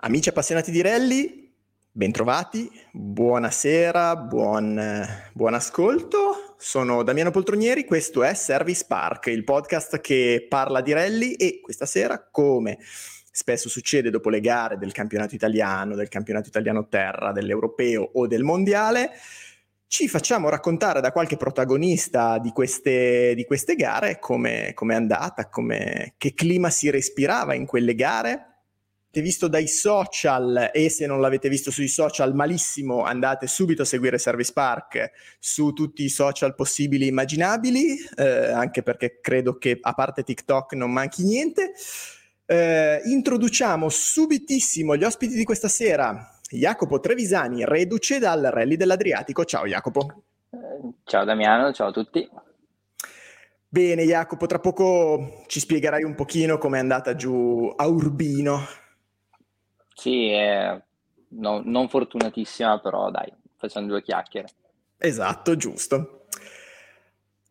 Amici appassionati di rally, bentrovati, buonasera, buon, buon ascolto. Sono Damiano Poltronieri, questo è Service Park, il podcast che parla di rally e questa sera, come spesso succede dopo le gare del campionato italiano, del campionato italiano terra, dell'europeo o del mondiale, ci facciamo raccontare da qualche protagonista di queste, di queste gare come è andata, come, che clima si respirava in quelle gare visto dai social e se non l'avete visto sui social malissimo andate subito a seguire Service Park su tutti i social possibili e immaginabili eh, anche perché credo che a parte TikTok non manchi niente. Eh, introduciamo subitissimo gli ospiti di questa sera. Jacopo Trevisani reduce dal Rally dell'Adriatico. Ciao Jacopo. Ciao Damiano. Ciao a tutti. Bene Jacopo, tra poco ci spiegherai un pochino com'è andata giù a Urbino. Sì, è no, non fortunatissima, però dai, facciamo due chiacchiere. Esatto, giusto.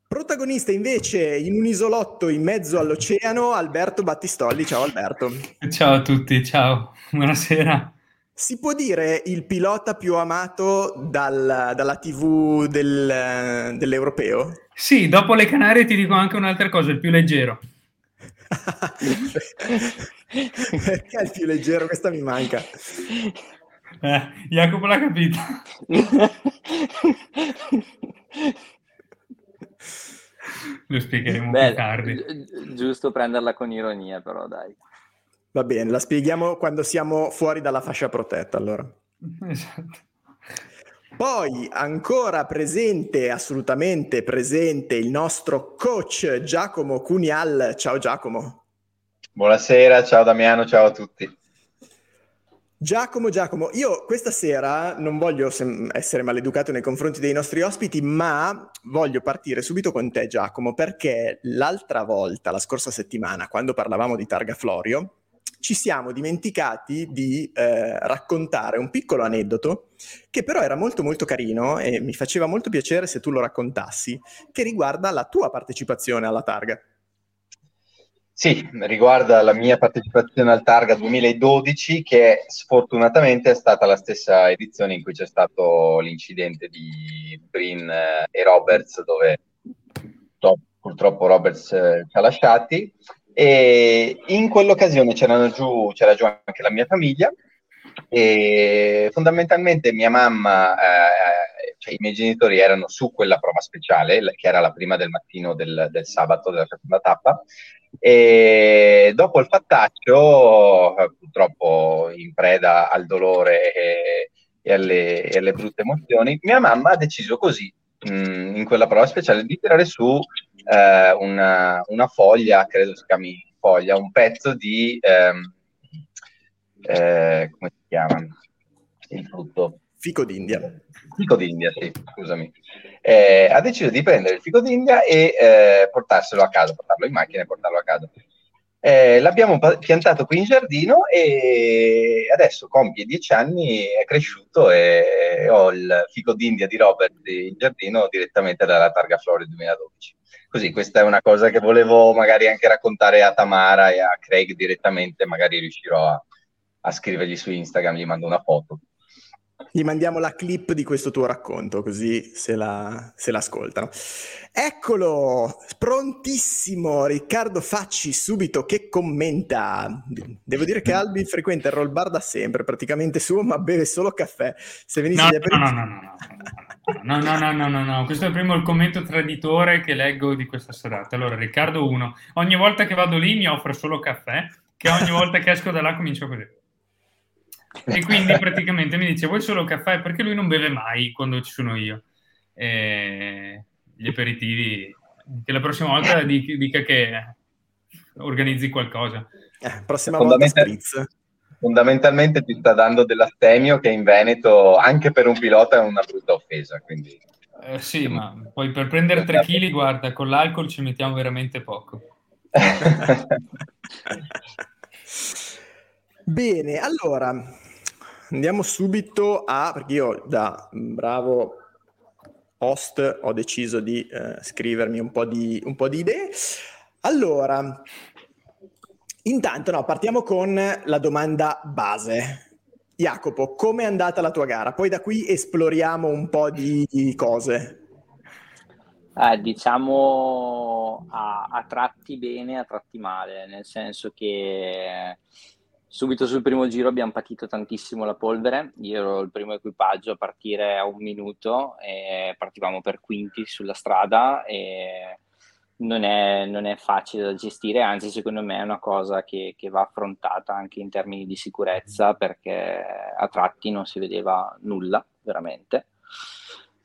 Protagonista invece in un isolotto in mezzo all'oceano, Alberto Battistolli. Ciao Alberto. Ciao a tutti, ciao, buonasera. Si può dire il pilota più amato dal, dalla TV del, dell'europeo? Sì, dopo le Canarie ti dico anche un'altra cosa, il più leggero. Perché è il più leggero? Questa mi manca. Eh, Jacopo l'ha capito. Lo spiegheremo Beh, più tardi. Giusto prenderla con ironia, però dai. Va bene, la spieghiamo quando siamo fuori dalla fascia protetta, allora. Esatto. Poi ancora presente, assolutamente presente, il nostro coach Giacomo Cunial. Ciao Giacomo. Buonasera, ciao Damiano, ciao a tutti. Giacomo, Giacomo, io questa sera non voglio sem- essere maleducato nei confronti dei nostri ospiti, ma voglio partire subito con te, Giacomo, perché l'altra volta, la scorsa settimana, quando parlavamo di Targa Florio, ci siamo dimenticati di eh, raccontare un piccolo aneddoto che però era molto molto carino e mi faceva molto piacere se tu lo raccontassi, che riguarda la tua partecipazione alla Targa. Sì, riguarda la mia partecipazione al Targa 2012, che sfortunatamente è stata la stessa edizione in cui c'è stato l'incidente di Brin e Roberts, dove purtroppo Roberts eh, ci ha lasciati. E in quell'occasione giù, c'era giù anche la mia famiglia e fondamentalmente mia mamma, eh, cioè i miei genitori erano su quella prova speciale, che era la prima del mattino del, del sabato della seconda tappa, e dopo il fattaccio, eh, purtroppo in preda al dolore e, e, alle, e alle, brutte emozioni, mia mamma ha deciso così, mh, mm, in quella prova speciale, di tirare su eh, una, una, foglia, credo si chiami foglia, un pezzo di, ehm, eh, come si chiama? Il frutto. Fico d'India. Fico d'India, sì, scusami eh, ha deciso di prendere il fico d'India e eh, portarselo a casa, portarlo in macchina e portarlo a casa. Eh, l'abbiamo piantato qui in giardino e adesso compie dieci anni, è cresciuto e ho il fico d'India di Robert in giardino direttamente dalla Targa Flori 2012. Così questa è una cosa che volevo magari anche raccontare a Tamara e a Craig direttamente, magari riuscirò a, a scrivergli su Instagram, gli mando una foto. Gli mandiamo la clip di questo tuo racconto, così se, la, se l'ascoltano. Eccolo, prontissimo, Riccardo Facci subito che commenta. Devo dire che Albi frequenta il roll bar da sempre, praticamente suo, ma beve solo caffè. Se venisse no, no, no, no, no. No, no, no, no, no, no, questo è il primo il commento traditore che leggo di questa serata. Allora, Riccardo 1, ogni volta che vado lì mi offre solo caffè, che ogni volta che esco da là comincio così. E quindi praticamente mi dice vuoi solo caffè? Perché lui non beve mai quando ci sono io. E gli aperitivi, che la prossima volta dica che organizzi qualcosa. Eh, prossima volta spritz. Fondamentalmente ti sta dando dell'astemio che in Veneto, anche per un pilota, è una brutta offesa. Quindi... Eh, sì, ma poi per prendere 3 kg, guarda, con l'alcol ci mettiamo veramente poco. Bene, allora andiamo subito a, perché io da bravo host ho deciso di eh, scrivermi un po' di, un po' di idee. Allora, Intanto, no, partiamo con la domanda base. Jacopo, come è andata la tua gara? Poi da qui esploriamo un po' di cose. Eh, diciamo a, a, tratti bene, a tratti male, nel senso che subito sul primo giro abbiamo patito tantissimo la polvere. Io ero il primo equipaggio a partire a un minuto e partivamo per quinti sulla strada e non è, non è, facile da gestire, anzi secondo me è una cosa che, che, va affrontata anche in termini di sicurezza perché a tratti non si vedeva nulla veramente.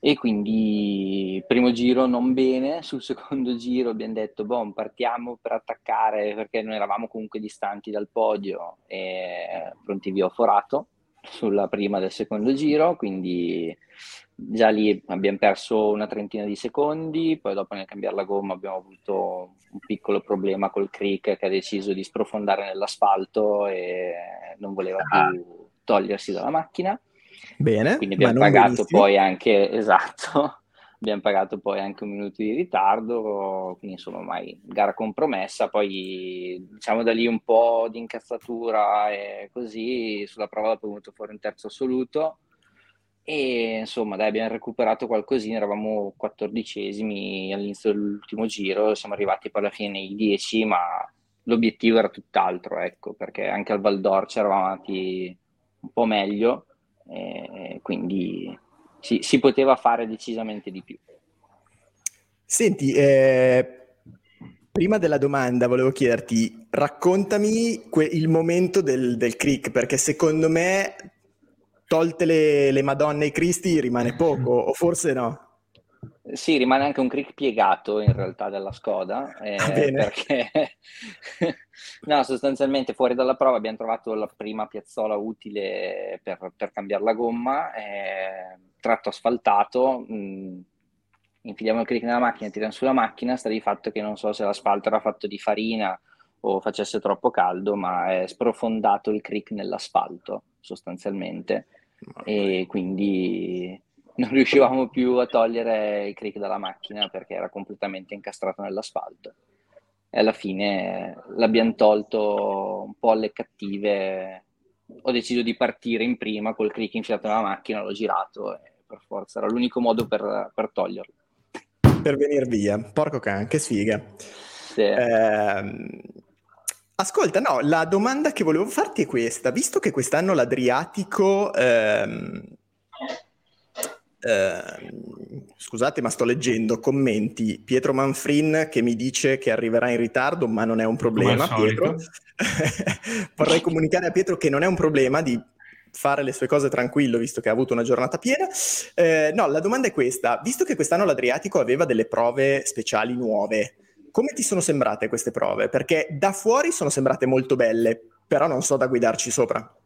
E quindi primo giro non bene, sul secondo giro abbiamo detto boh, partiamo per attaccare perché noi eravamo comunque distanti dal podio e pronti via ho forato sulla prima del secondo giro, quindi già lì abbiamo perso una trentina di secondi, poi dopo nel cambiare la gomma abbiamo avuto un piccolo problema col Creek che ha deciso di sprofondare nell'asfalto e non voleva ah. più togliersi dalla macchina. Bene. Quindi abbiamo pagato benissimo. poi anche, esatto, abbiamo pagato poi anche un minuto di ritardo, quindi insomma mai gara compromessa, poi diciamo da lì un po' di incazzatura e così, sulla prova dopo è venuto fuori un terzo assoluto e insomma, dai, abbiamo recuperato qualcosina, eravamo quattordicesimi all'inizio dell'ultimo giro, siamo arrivati poi alla fine nei dieci, ma l'obiettivo era tutt'altro, ecco, perché anche al Valdor ci eravamo andati un po' meglio, quindi si, si poteva fare decisamente di più. Senti, eh, prima della domanda volevo chiederti, raccontami que- il momento del, del crick, perché secondo me tolte le, le Madonne e i Cristi rimane poco, o forse no? Sì, rimane anche un crick piegato in realtà della Skoda, eh, ah, perché no, sostanzialmente fuori dalla prova abbiamo trovato la prima piazzola utile per, per cambiare la gomma, eh, tratto asfaltato, mh, mm, infiliamo il crick nella macchina, tiriamo sulla macchina, sta di fatto che non so se l'asfalto era fatto di farina o facesse troppo caldo, ma è sprofondato il crick nell'asfalto sostanzialmente e quindi non riuscivamo più a togliere il crick dalla macchina perché era completamente incastrato nell'asfalto. E alla fine l'abbiamo tolto un po' alle cattive. Ho deciso di partire in prima col crick infilato nella macchina, l'ho girato e per forza era l'unico modo per, per toglierlo. Per venire via, porco can, che sfiga. Sì. Eh, Ascolta, no, la domanda che volevo farti è questa. Visto che quest'anno l'Adriatico... Ehm, ehm, scusate, ma sto leggendo commenti. Pietro Manfrin che mi dice che arriverà in ritardo, ma non è un problema, Pietro. Vorrei comunicare a Pietro che non è un problema di fare le sue cose tranquillo, visto che ha avuto una giornata piena. Eh, no, la domanda è questa. Visto che quest'anno l'Adriatico aveva delle prove speciali nuove, come ti sono sembrate queste prove? Perché da fuori sono sembrate molto belle, però non so da guidarci sopra.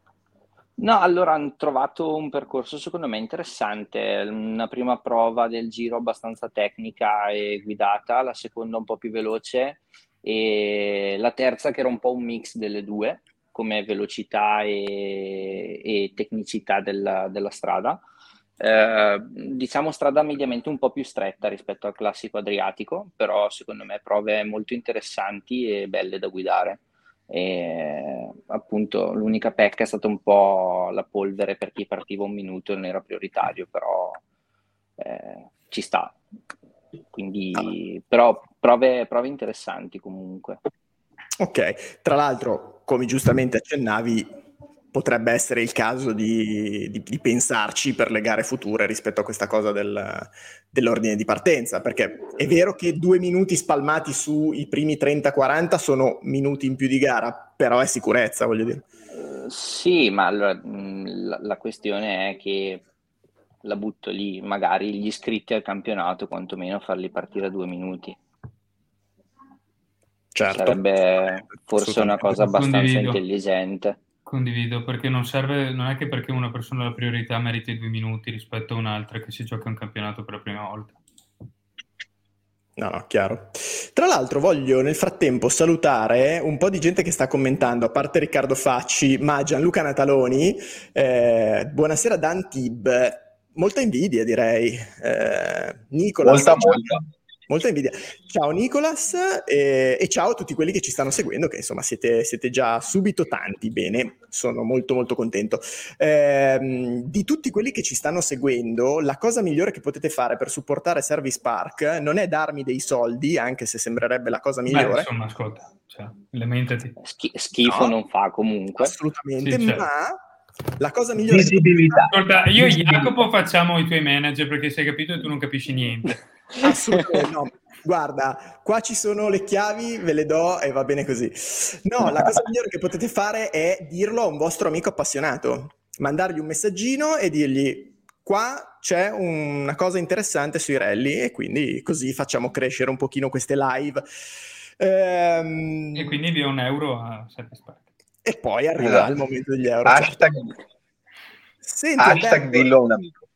No, allora hanno trovato un percorso secondo me interessante, una prima prova del giro abbastanza tecnica e guidata, la seconda un po' più veloce e la terza che era un po' un mix delle due come velocità e, e tecnicità della, della strada. Eh, diciamo strada mediamente un po' più stretta rispetto al classico adriatico, però secondo me prove molto interessanti e belle da guidare. E, appunto l'unica pecca è stata un po' la polvere per chi partiva un minuto e non era prioritario, però eh, ci sta. Quindi, però prove, prove interessanti comunque. Ok, tra l'altro, come giustamente accennavi, potrebbe essere il caso di, di, di, pensarci per le gare future rispetto a questa cosa del, dell'ordine di partenza, perché è vero che due minuti spalmati sui primi 30-40 sono minuti in più di gara, però è sicurezza, voglio dire. Sì, ma allora, la, la questione è che la butto lì, magari gli iscritti al campionato, quantomeno farli partire a due minuti. Certo. Sarebbe forse una cosa abbastanza intelligente. Condivido, perché non serve, non è che perché una persona ha la priorità merita i due minuti rispetto a un'altra che si gioca un campionato per la prima volta. No, no, chiaro. Tra l'altro voglio nel frattempo salutare un po' di gente che sta commentando, a parte Riccardo Facci, ma Gianluca Nataloni. Eh, buonasera Dantib, molta invidia direi. Eh, Nicola. Molta, molta. Molta invidia. Ciao Nicolas e, e, ciao a tutti quelli che ci stanno seguendo, che insomma siete, siete già subito tanti, bene, sono molto molto contento. Eh, di tutti quelli che ci stanno seguendo, la cosa migliore che potete fare per supportare Service Park non è darmi dei soldi, anche se sembrerebbe la cosa migliore. Beh, insomma, ascolta, cioè, lamentati. Schi- schifo no, non fa comunque. Assolutamente, sì, certo. ma la cosa migliore visibilità. Ascolta, io e Jacopo facciamo i tuoi manager perché sei capito e tu non capisci niente. Assolutamente no. Guarda, qua ci sono le chiavi, ve le do e va bene così. No, la cosa migliore che potete fare è dirlo a un vostro amico appassionato, mandargli un messaggino e dirgli qua c'è una cosa interessante sui rally e quindi così facciamo crescere un pochino queste live. Ehm... E quindi dia un euro a Park. E poi arriva esatto. il momento degli euro. Hashtag, Senti, hashtag Alberto, dillo a un amico.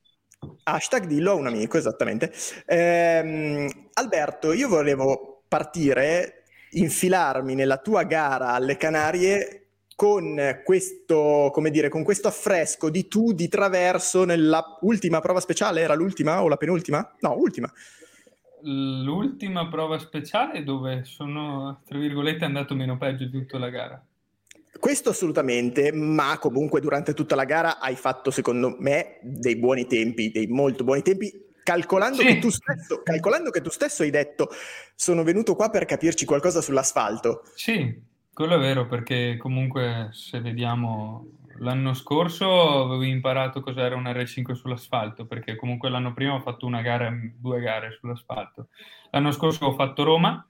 Hashtag dillo a un amico, esattamente. Ehm, Alberto, io volevo partire, infilarmi nella tua gara alle Canarie con questo, come dire, con questo affresco di tu di traverso nella ultima prova speciale, era l'ultima o la penultima? No, ultima. L'ultima prova speciale dove sono, tra virgolette, andato meno peggio di tutta la gara. Questo assolutamente, ma comunque durante tutta la gara hai fatto, secondo me, dei buoni tempi, dei molto buoni tempi, calcolando, sì. che, tu stesso, calcolando che tu stesso hai detto sono venuto qua per capirci qualcosa sull'asfalto. Sì, quello è vero, perché comunque se vediamo l'anno scorso avevo imparato cos'era un R5 sull'asfalto, perché comunque l'anno prima ho fatto una gara, due gare sull'asfalto. L'anno scorso ho fatto Roma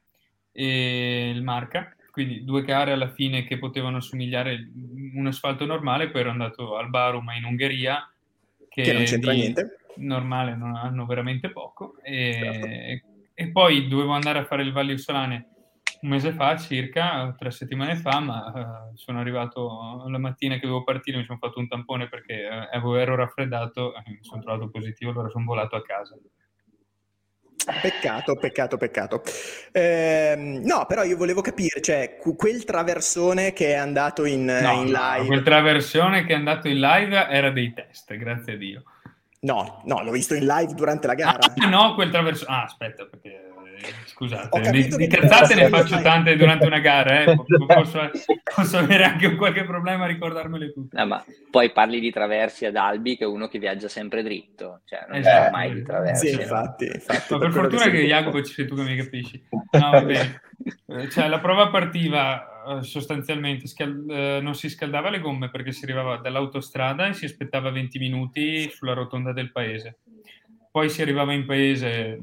e il Marca quindi due gare alla fine che potevano assomigliare un asfalto normale, poi ero andato al Barum in Ungheria, che, che non c'entra niente. Normale, non hanno veramente poco. E, certo. e, poi dovevo andare a fare il Valle Solane un mese fa circa, tre settimane fa, ma uh, sono arrivato la mattina che dovevo partire, mi sono fatto un tampone perché uh, ero raffreddato, mi sono trovato positivo, allora sono volato a casa. Peccato, peccato, peccato. Eh, no, però io volevo capire, cioè, quel traversone che è andato in, no, in live... No, quel traversone che è andato in live era dei test, grazie a Dio. No, no, l'ho visto in live durante la gara. Ah, no, quel traversone... Ah, aspetta, perché Scusate, di, di cazzate ne faccio tante durante una gara, eh. posso, posso, avere anche qualche problema a ricordarmele tutte. No, ma poi parli di traversi ad Albi, che è uno che viaggia sempre dritto, cioè non esatto. sa mai di traversi. Sì, infatti, infatti ma per, fortuna che, che Jacopo ci sei tu che mi capisci. No, va bene. Eh, cioè, la prova partiva eh, sostanzialmente scal- eh, non si scaldava le gomme perché si arrivava dall'autostrada e si aspettava 20 minuti sulla rotonda del paese. Poi si arrivava in paese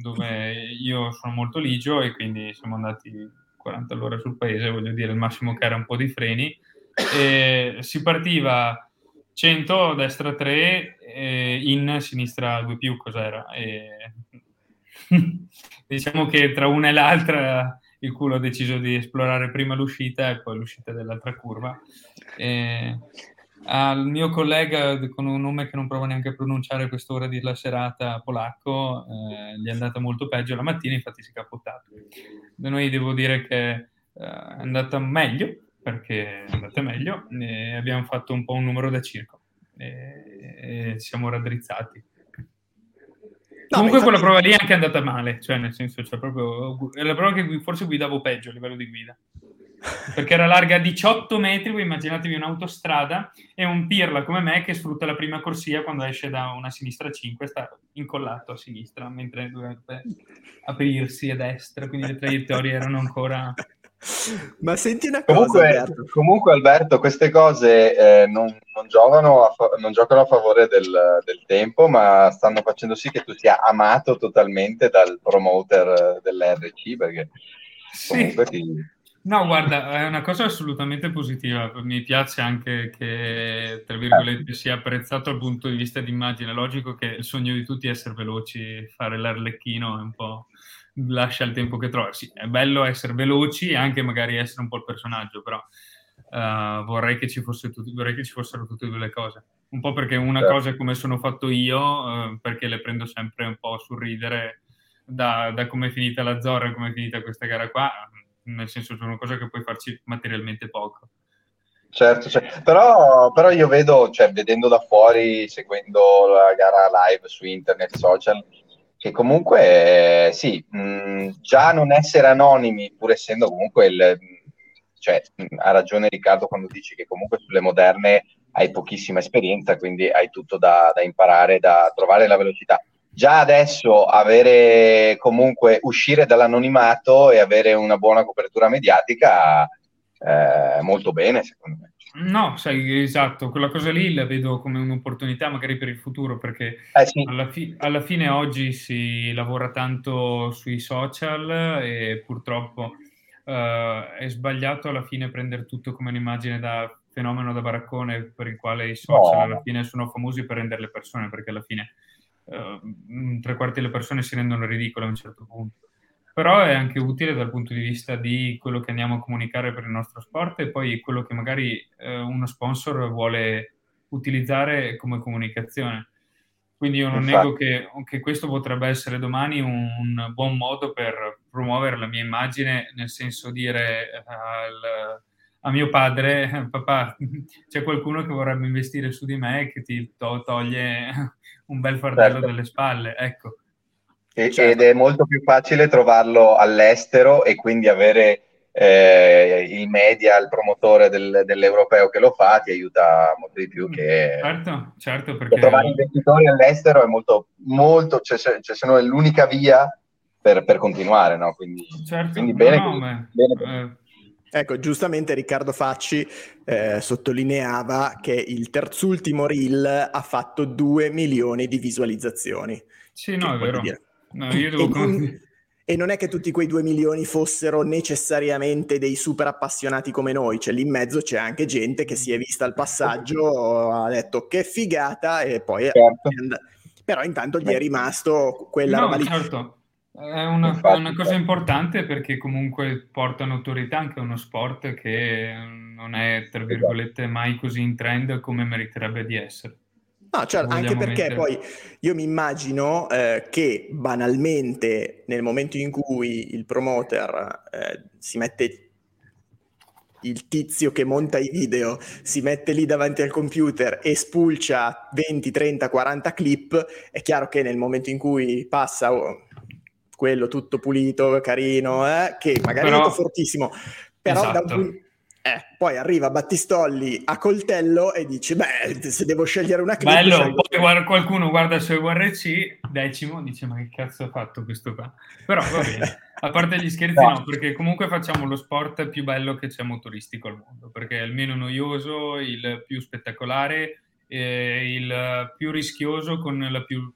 dove io sono molto ligio e quindi siamo andati 40 all'ora sul paese, voglio dire, il massimo che era un po' di freni. E si partiva 100, destra 3, in sinistra 2 più, cos'era? E... diciamo che tra una e l'altra il culo ha deciso di esplorare prima l'uscita e poi l'uscita dell'altra curva. E al mio collega con un nome che non provo neanche a pronunciare quest'ora della serata polacco, eh, gli è andata molto peggio la mattina, infatti si è capottato. Da noi devo dire che eh, è andata meglio, perché è andata meglio, e abbiamo fatto un po' un numero da circo e, e siamo raddrizzati. No, Comunque quella prova lì è anche andata male, cioè nel senso, cioè proprio, è la prova che forse guidavo peggio a livello di guida perché era larga 18 metri, voi immaginatevi un'autostrada e un pirla come me che sfrutta la prima corsia quando esce da una sinistra 5, sta incollato a sinistra mentre dovrebbe aprirsi a destra, quindi le traiettorie erano ancora... Ma senti una cosa, comunque, Alberto. Comunque, Alberto, queste cose eh, non, non, giocano fa- non, giocano a favore del, del, tempo, ma stanno facendo sì che tu sia amato totalmente dal promoter dell'RC, perché comunque sì. ti No, guarda, è una cosa assolutamente positiva. Mi piace anche che, tra virgolette, sia apprezzato dal punto di vista di immagine. È logico che il sogno di tutti è essere veloci, fare l'arlecchino è un po' lascia il tempo che trova. Sì, è bello essere veloci e anche magari essere un po' il personaggio, però uh, vorrei, che ci tutti, vorrei, che ci fossero tutte e due le cose. Un po' perché una certo. cosa è come sono fatto io, uh, perché le prendo sempre un po' sul ridere da, da come è finita la Zorra come è finita questa gara qua nel senso sono cose che puoi farci materialmente poco. Certo, certo. Però, però, io vedo, cioè, vedendo da fuori, seguendo la gara live su internet, social, che comunque sì, mh, già non essere anonimi, pur essendo comunque il, cioè, ha ragione Riccardo quando dici che comunque sulle moderne hai pochissima esperienza, quindi hai tutto da, da imparare, da trovare la velocità. Già adesso avere comunque uscire dall'anonimato e avere una buona copertura mediatica eh, molto bene, secondo me. No, sai, esatto, quella cosa lì la vedo come un'opportunità magari per il futuro, perché eh sì. alla, fi- alla, fine oggi si lavora tanto sui social e purtroppo uh, è sbagliato alla fine prendere tutto come un'immagine da fenomeno da baraccone per il quale i social no. alla fine sono famosi per rendere le persone, perché alla fine uh, tre quarti delle persone si rendono ridicole a un certo punto però è anche utile dal punto di vista di quello che andiamo a comunicare per il nostro sport e poi quello che magari eh, uno sponsor vuole utilizzare come comunicazione. Quindi io non Infatti. nego che, che, questo potrebbe essere domani un, un, buon modo per promuovere la mia immagine, nel senso dire al, a mio padre, papà, c'è qualcuno che vorrebbe investire su di me e che ti to- toglie un bel fardello certo. dalle spalle. Ecco, e, certo. Ed è molto più facile trovarlo all'estero e quindi avere eh, il media, il promotore del, dell'europeo che lo fa, ti aiuta molto di più che... Certo, certo, perché... Trovare investitori all'estero è molto, molto, cioè, cioè, sono l'unica via per, per continuare, no? Quindi, certo, quindi bene, no, bene, bene. Eh... Ecco, giustamente Riccardo Facci eh, sottolineava che il terzultimo reel ha fatto 2 milioni di visualizzazioni. Sì, no, è vero. Dire, No, io devo... e, non, e non è che tutti quei due milioni fossero necessariamente dei super appassionati come noi, cioè lì in mezzo c'è anche gente che si è vista il passaggio, ha detto che figata e poi... Certo. Però intanto gli è rimasto quella no, roba lì. Certo. È una, Infatti, una, cosa importante perché comunque porta notorietà anche a uno sport che non è, tra virgolette, mai così in trend come meriterebbe di essere. No, cioè, anche perché mettere. poi io mi immagino eh, che banalmente nel momento in cui il promoter eh, si mette il tizio che monta i video si mette lì davanti al computer e spulcia 20, 30, 40 clip, è chiaro che nel momento in cui passa oh, quello tutto pulito, carino, eh, che magari però, è fortissimo, però esatto. da un esatto. eh, poi arriva Battistolli a coltello e dice: Beh, se devo scegliere una clip. Bello, poi guarda, qualcuno guarda il suo URC, decimo, dice: Ma che cazzo ha fatto questo qua? Però va bene, a parte gli scherzi, no. no, perché comunque facciamo lo sport più bello che c'è motoristico al mondo, perché è il meno noioso, il più spettacolare, eh, il più rischioso con la più.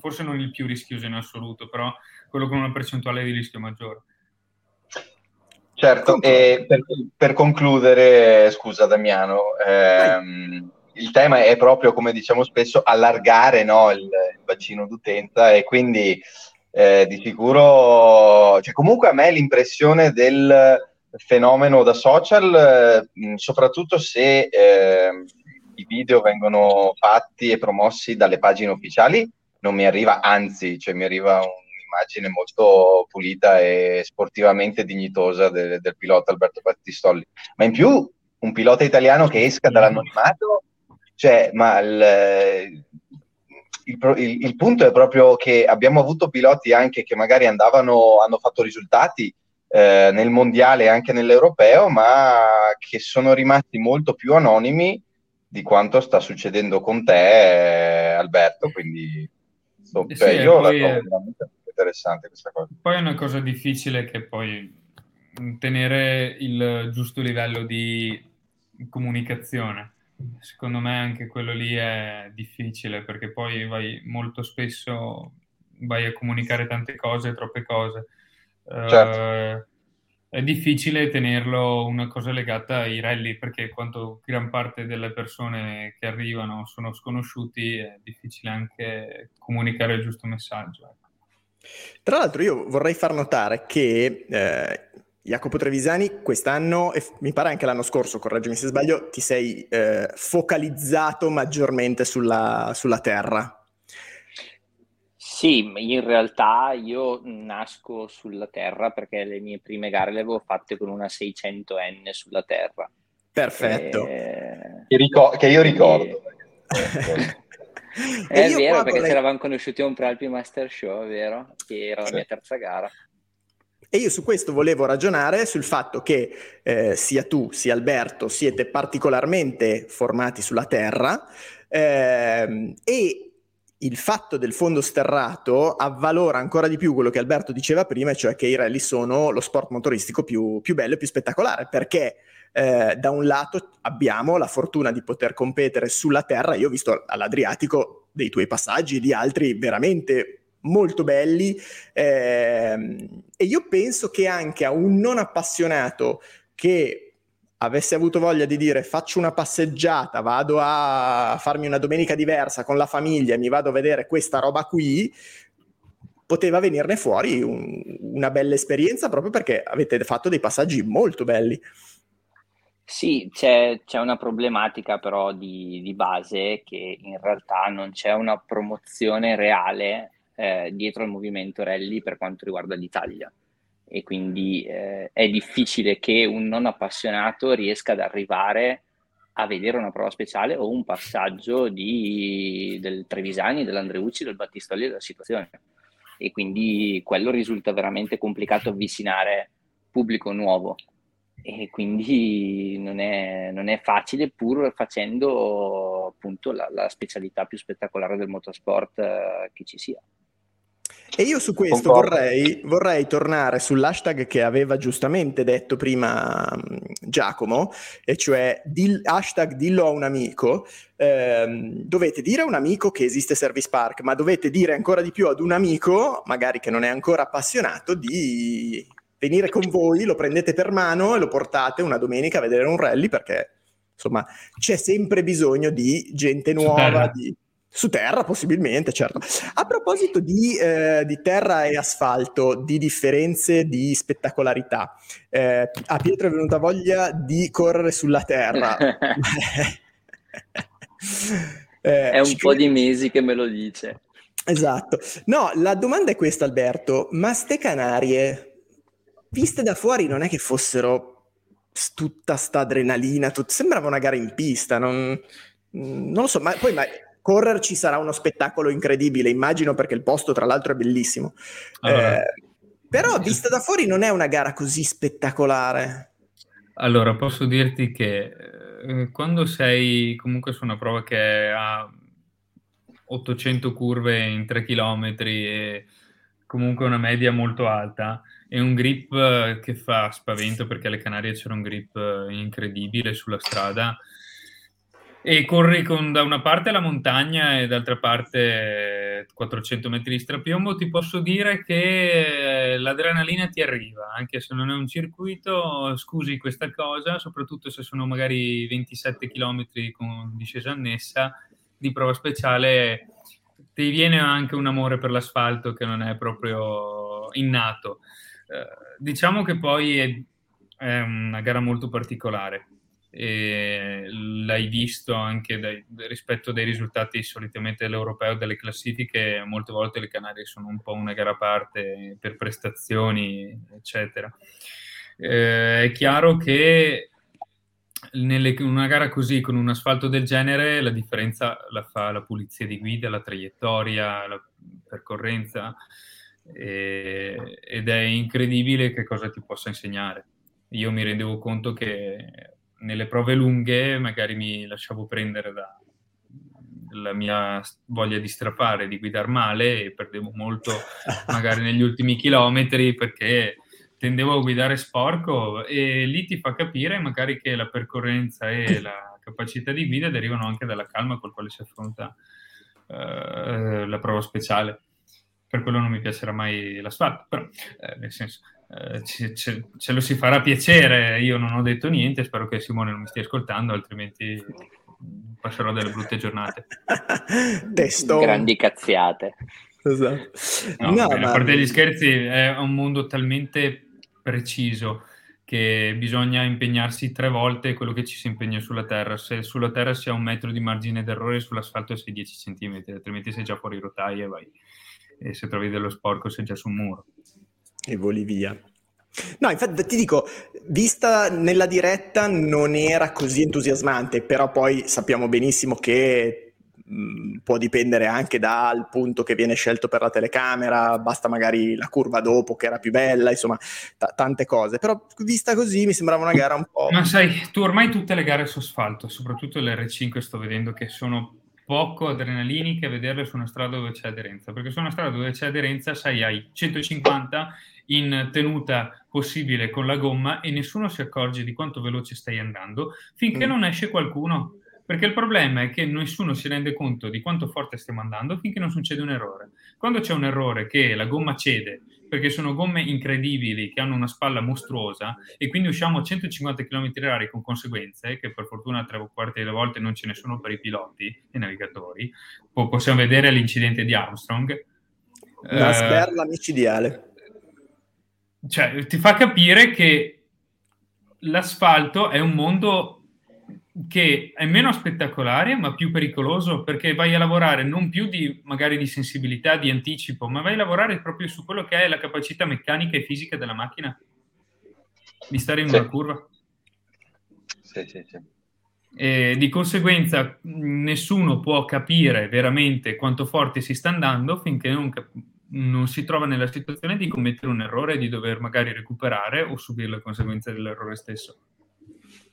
Forse non il più rischioso in assoluto, però quello con una percentuale di rischio maggiore. Certo, e per, per, concludere, scusa Damiano, ehm, il tema è proprio, come diciamo spesso, allargare no, il, il, bacino d'utenza e quindi eh, di sicuro, cioè comunque a me l'impressione del fenomeno da social, eh, soprattutto se eh, i video vengono fatti e promossi dalle pagine ufficiali, non mi arriva, anzi, cioè mi arriva un un'immagine molto pulita e sportivamente dignitosa del, del pilota Alberto Battistolli. Ma in più un pilota italiano che esca dall'anonimato, cioè, ma il, il, il, il, punto è proprio che abbiamo avuto piloti anche che magari andavano, hanno fatto risultati eh, nel mondiale e anche nell'europeo, ma che sono rimasti molto più anonimi di quanto sta succedendo con te, Alberto. Quindi cioè, sì, io la trovo veramente interessante questa cosa. Poi è una cosa difficile che poi tenere il giusto livello di comunicazione. Secondo me anche quello lì è difficile perché poi vai molto spesso vai a comunicare tante cose, troppe cose. Certo. Uh, è difficile tenerlo una cosa legata ai rally perché quanto gran parte delle persone che arrivano sono sconosciuti è difficile anche comunicare il giusto messaggio. Ecco. Tra l'altro io vorrei far notare che eh, Jacopo Trevisani quest'anno, e mi pare anche l'anno scorso, correggimi se sbaglio, ti sei eh, focalizzato maggiormente sulla, sulla terra. Sì, in realtà io nasco sulla terra perché le mie prime gare le avevo fatte con una 600N sulla terra. Perfetto. E... Che, ricor- che io ricordo. E... È vero, perché vorrei... ci eravamo conosciuti a un Pralpi Master Show, è vero? Che era la mia terza gara. E io su questo volevo ragionare sul fatto che eh, sia tu sia Alberto siete particolarmente formati sulla terra eh, e il fatto del fondo sterrato avvalora ancora di più quello che Alberto diceva prima, cioè che i rally sono lo sport motoristico più, più bello e più spettacolare, perché eh, da un lato abbiamo la fortuna di poter competere sulla terra, io ho visto all'Adriatico dei tuoi passaggi, di altri veramente molto belli eh, e io penso che anche a un non appassionato che avesse avuto voglia di dire faccio una passeggiata, vado a farmi una domenica diversa con la famiglia e mi vado a vedere questa roba qui, poteva venirne fuori un, una bella esperienza proprio perché avete fatto dei passaggi molto belli. Sì, c'è, c'è una problematica però di, di, base che in realtà non c'è una promozione reale eh, dietro al movimento rally per quanto riguarda l'Italia e quindi eh, è difficile che un non appassionato riesca ad arrivare a vedere una prova speciale o un passaggio di, del Trevisani, dell'Andreucci, del Battistoli della situazione. E quindi quello risulta veramente complicato avvicinare pubblico nuovo. E quindi non è, non è facile, pur facendo appunto la, la, specialità più spettacolare del motorsport eh, che ci sia. E io su questo vorrei, vorrei, tornare sull'hashtag che aveva giustamente detto prima um, Giacomo, e cioè dil, hashtag dillo a un amico. Eh, dovete dire a un amico che esiste Service Park, ma dovete dire ancora di più ad un amico, magari che non è ancora appassionato, di venire con voi, lo prendete per mano e lo portate una domenica a vedere un rally perché insomma c'è sempre bisogno di gente nuova, di su terra, possibilmente, certo. A proposito di, eh, di, terra e asfalto, di differenze di spettacolarità, eh, a Pietro è venuta voglia di correre sulla terra. eh, è un po' di mesi che me lo dice. Esatto. No, la domanda è questa, Alberto. Ma ste Canarie, viste da fuori, non è che fossero tutta sta adrenalina, tut... sembrava una gara in pista, non, non lo so, ma poi ma correrci sarà uno spettacolo incredibile, immagino perché il posto tra l'altro è bellissimo. Allora, eh, però vista da fuori non è una gara così spettacolare. Allora, posso dirti che eh, quando sei comunque su una prova che ha 800 curve in 3 km e comunque una media molto alta e un grip che fa spavento perché alle Canarie c'era un grip incredibile sulla strada, e corri con da una parte la montagna e d'altra parte 400 metri di strapiombo, ti posso dire che eh, l'adrenalina ti arriva, anche se non è un circuito, scusi questa cosa, soprattutto se sono magari 27 km con discesa annessa di prova speciale, ti viene anche un amore per l'asfalto che non è proprio innato. Eh, diciamo che poi è, è una gara molto particolare l'hai visto anche dai, rispetto ai risultati solitamente dell'europeo delle classifiche, molte volte le Canarie sono un po' una gara a parte per prestazioni, eccetera. Eh, è chiaro che nelle, una gara così, con un asfalto del genere, la differenza la fa la pulizia di guida, la traiettoria, la percorrenza, e, ed è incredibile che cosa ti possa insegnare. Io mi rendevo conto che nelle prove lunghe magari mi lasciavo prendere dalla mia voglia di strapare, di guidare male e perdevo molto magari negli ultimi chilometri perché tendevo a guidare sporco e lì ti fa capire magari che la percorrenza e la capacità di guida derivano anche dalla calma con la quale si affronta uh, la prova speciale. Per quello non mi piacerà mai l'asfalto, però eh, nel senso eh, ce, ce, ce, lo si farà piacere. Io non ho detto niente, spero che Simone non mi stia ascoltando, altrimenti passerò delle brutte giornate. Testo. Grandi cazziate. Esatto. No, no, bene, ma... A parte gli scherzi, è un mondo talmente preciso che bisogna impegnarsi tre volte quello che ci si impegna sulla terra. Se sulla terra si ha un metro di margine d'errore, sull'asfalto sei 10 cm, altrimenti sei già fuori rotaia e vai. E se trovi dello sporco sei già su un muro e voli via. No, infatti ti dico, vista nella diretta non era così entusiasmante, però poi sappiamo benissimo che mh, può dipendere anche dal punto che viene scelto per la telecamera, basta magari la curva dopo che era più bella, insomma, t- tante cose. Però vista così mi sembrava una gara un po'... Ma sai, tu ormai tutte le gare su asfalto, soprattutto le R5 sto vedendo che sono poco adrenaliniche vederle su una strada dove c'è aderenza, perché su una strada dove c'è aderenza, sai, hai 150 in tenuta possibile con la gomma e nessuno si accorge di quanto veloce stai andando finché mm. non esce qualcuno. Perché il problema è che nessuno si rende conto di quanto forte stiamo andando finché non succede un errore. Quando c'è un errore che la gomma cede, perché sono gomme incredibili che hanno una spalla mostruosa e quindi usciamo a 150 km/h con conseguenze che per fortuna tre quarti delle volte non ce ne sono per i piloti e i navigatori. possiamo vedere l'incidente di Armstrong. La eh, sberla micidiale cioè, ti fa capire che l'asfalto è un mondo che è meno spettacolare ma più pericoloso perché vai a lavorare non più di magari di sensibilità, di anticipo, ma vai a lavorare proprio su quello che è la capacità meccanica e fisica della macchina di stare in sì. una curva. Sì, sì, sì. E di conseguenza nessuno può capire veramente quanto forte si sta andando finché non, cap- non si trova nella situazione di commettere un errore e di dover magari recuperare o subire le conseguenze dell'errore stesso.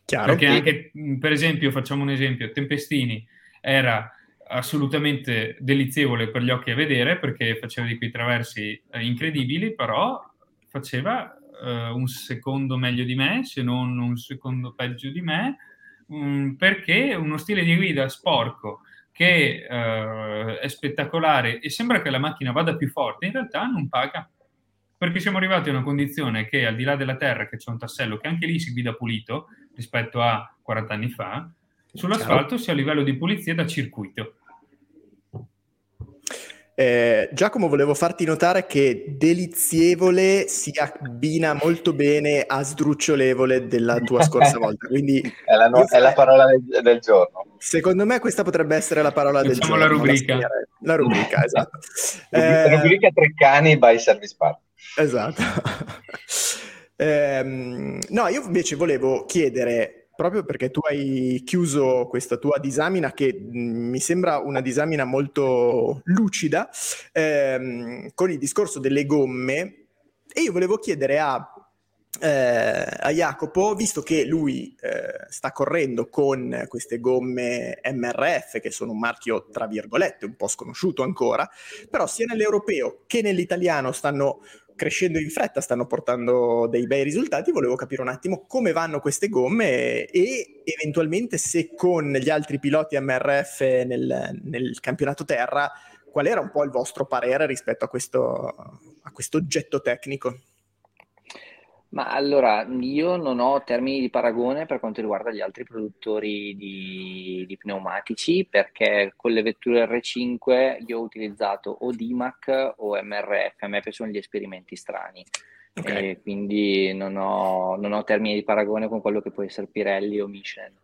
Chiaro. Perché anche, per esempio, facciamo un esempio, Tempestini era assolutamente delizievole per gli occhi a vedere perché faceva di quei traversi eh, incredibili, però faceva eh, un secondo meglio di me, se non un secondo peggio di me, um, perché uno stile di guida sporco che eh, è spettacolare e sembra che la macchina vada più forte, in realtà non paga. Perché siamo arrivati a una condizione che al di là della terra, che c'è un tassello che anche lì si guida pulito rispetto a 40 anni fa, sull'asfalto si ha a livello di pulizia da circuito. Eh, Giacomo, volevo farti notare che delizievole si abbina molto bene a sdrucciolevole della tua scorsa volta. Quindi è, la, no- è la parola del, del, giorno. Secondo me questa potrebbe essere la parola Facciamo del giorno. la rubrica. La rubrica, esatto. eh, rubrica Treccani by Service Park. Esatto. eh, no, io invece volevo chiedere proprio perché tu hai chiuso questa tua disamina che mi sembra una disamina molto lucida ehm, con il discorso delle gomme. E io volevo chiedere a, eh, a Jacopo, visto che lui eh, sta correndo con queste gomme MRF che sono un marchio tra virgolette un po' sconosciuto ancora, però sia nell'europeo che nell'italiano stanno crescendo in fretta, stanno portando dei bei risultati. Volevo capire un attimo come vanno queste gomme e eventualmente se con gli altri piloti MRF nel, nel campionato terra, qual era un po' il vostro parere rispetto a questo, a questo oggetto tecnico? Ma allora, io non ho termini di paragone per quanto riguarda gli altri produttori di, di pneumatici, perché con le vetture R5 io ho utilizzato o DIMAC o MRF, a me piacciono gli esperimenti strani. Okay. quindi non ho, non ho, termini di paragone con quello che può essere Pirelli o Michelin.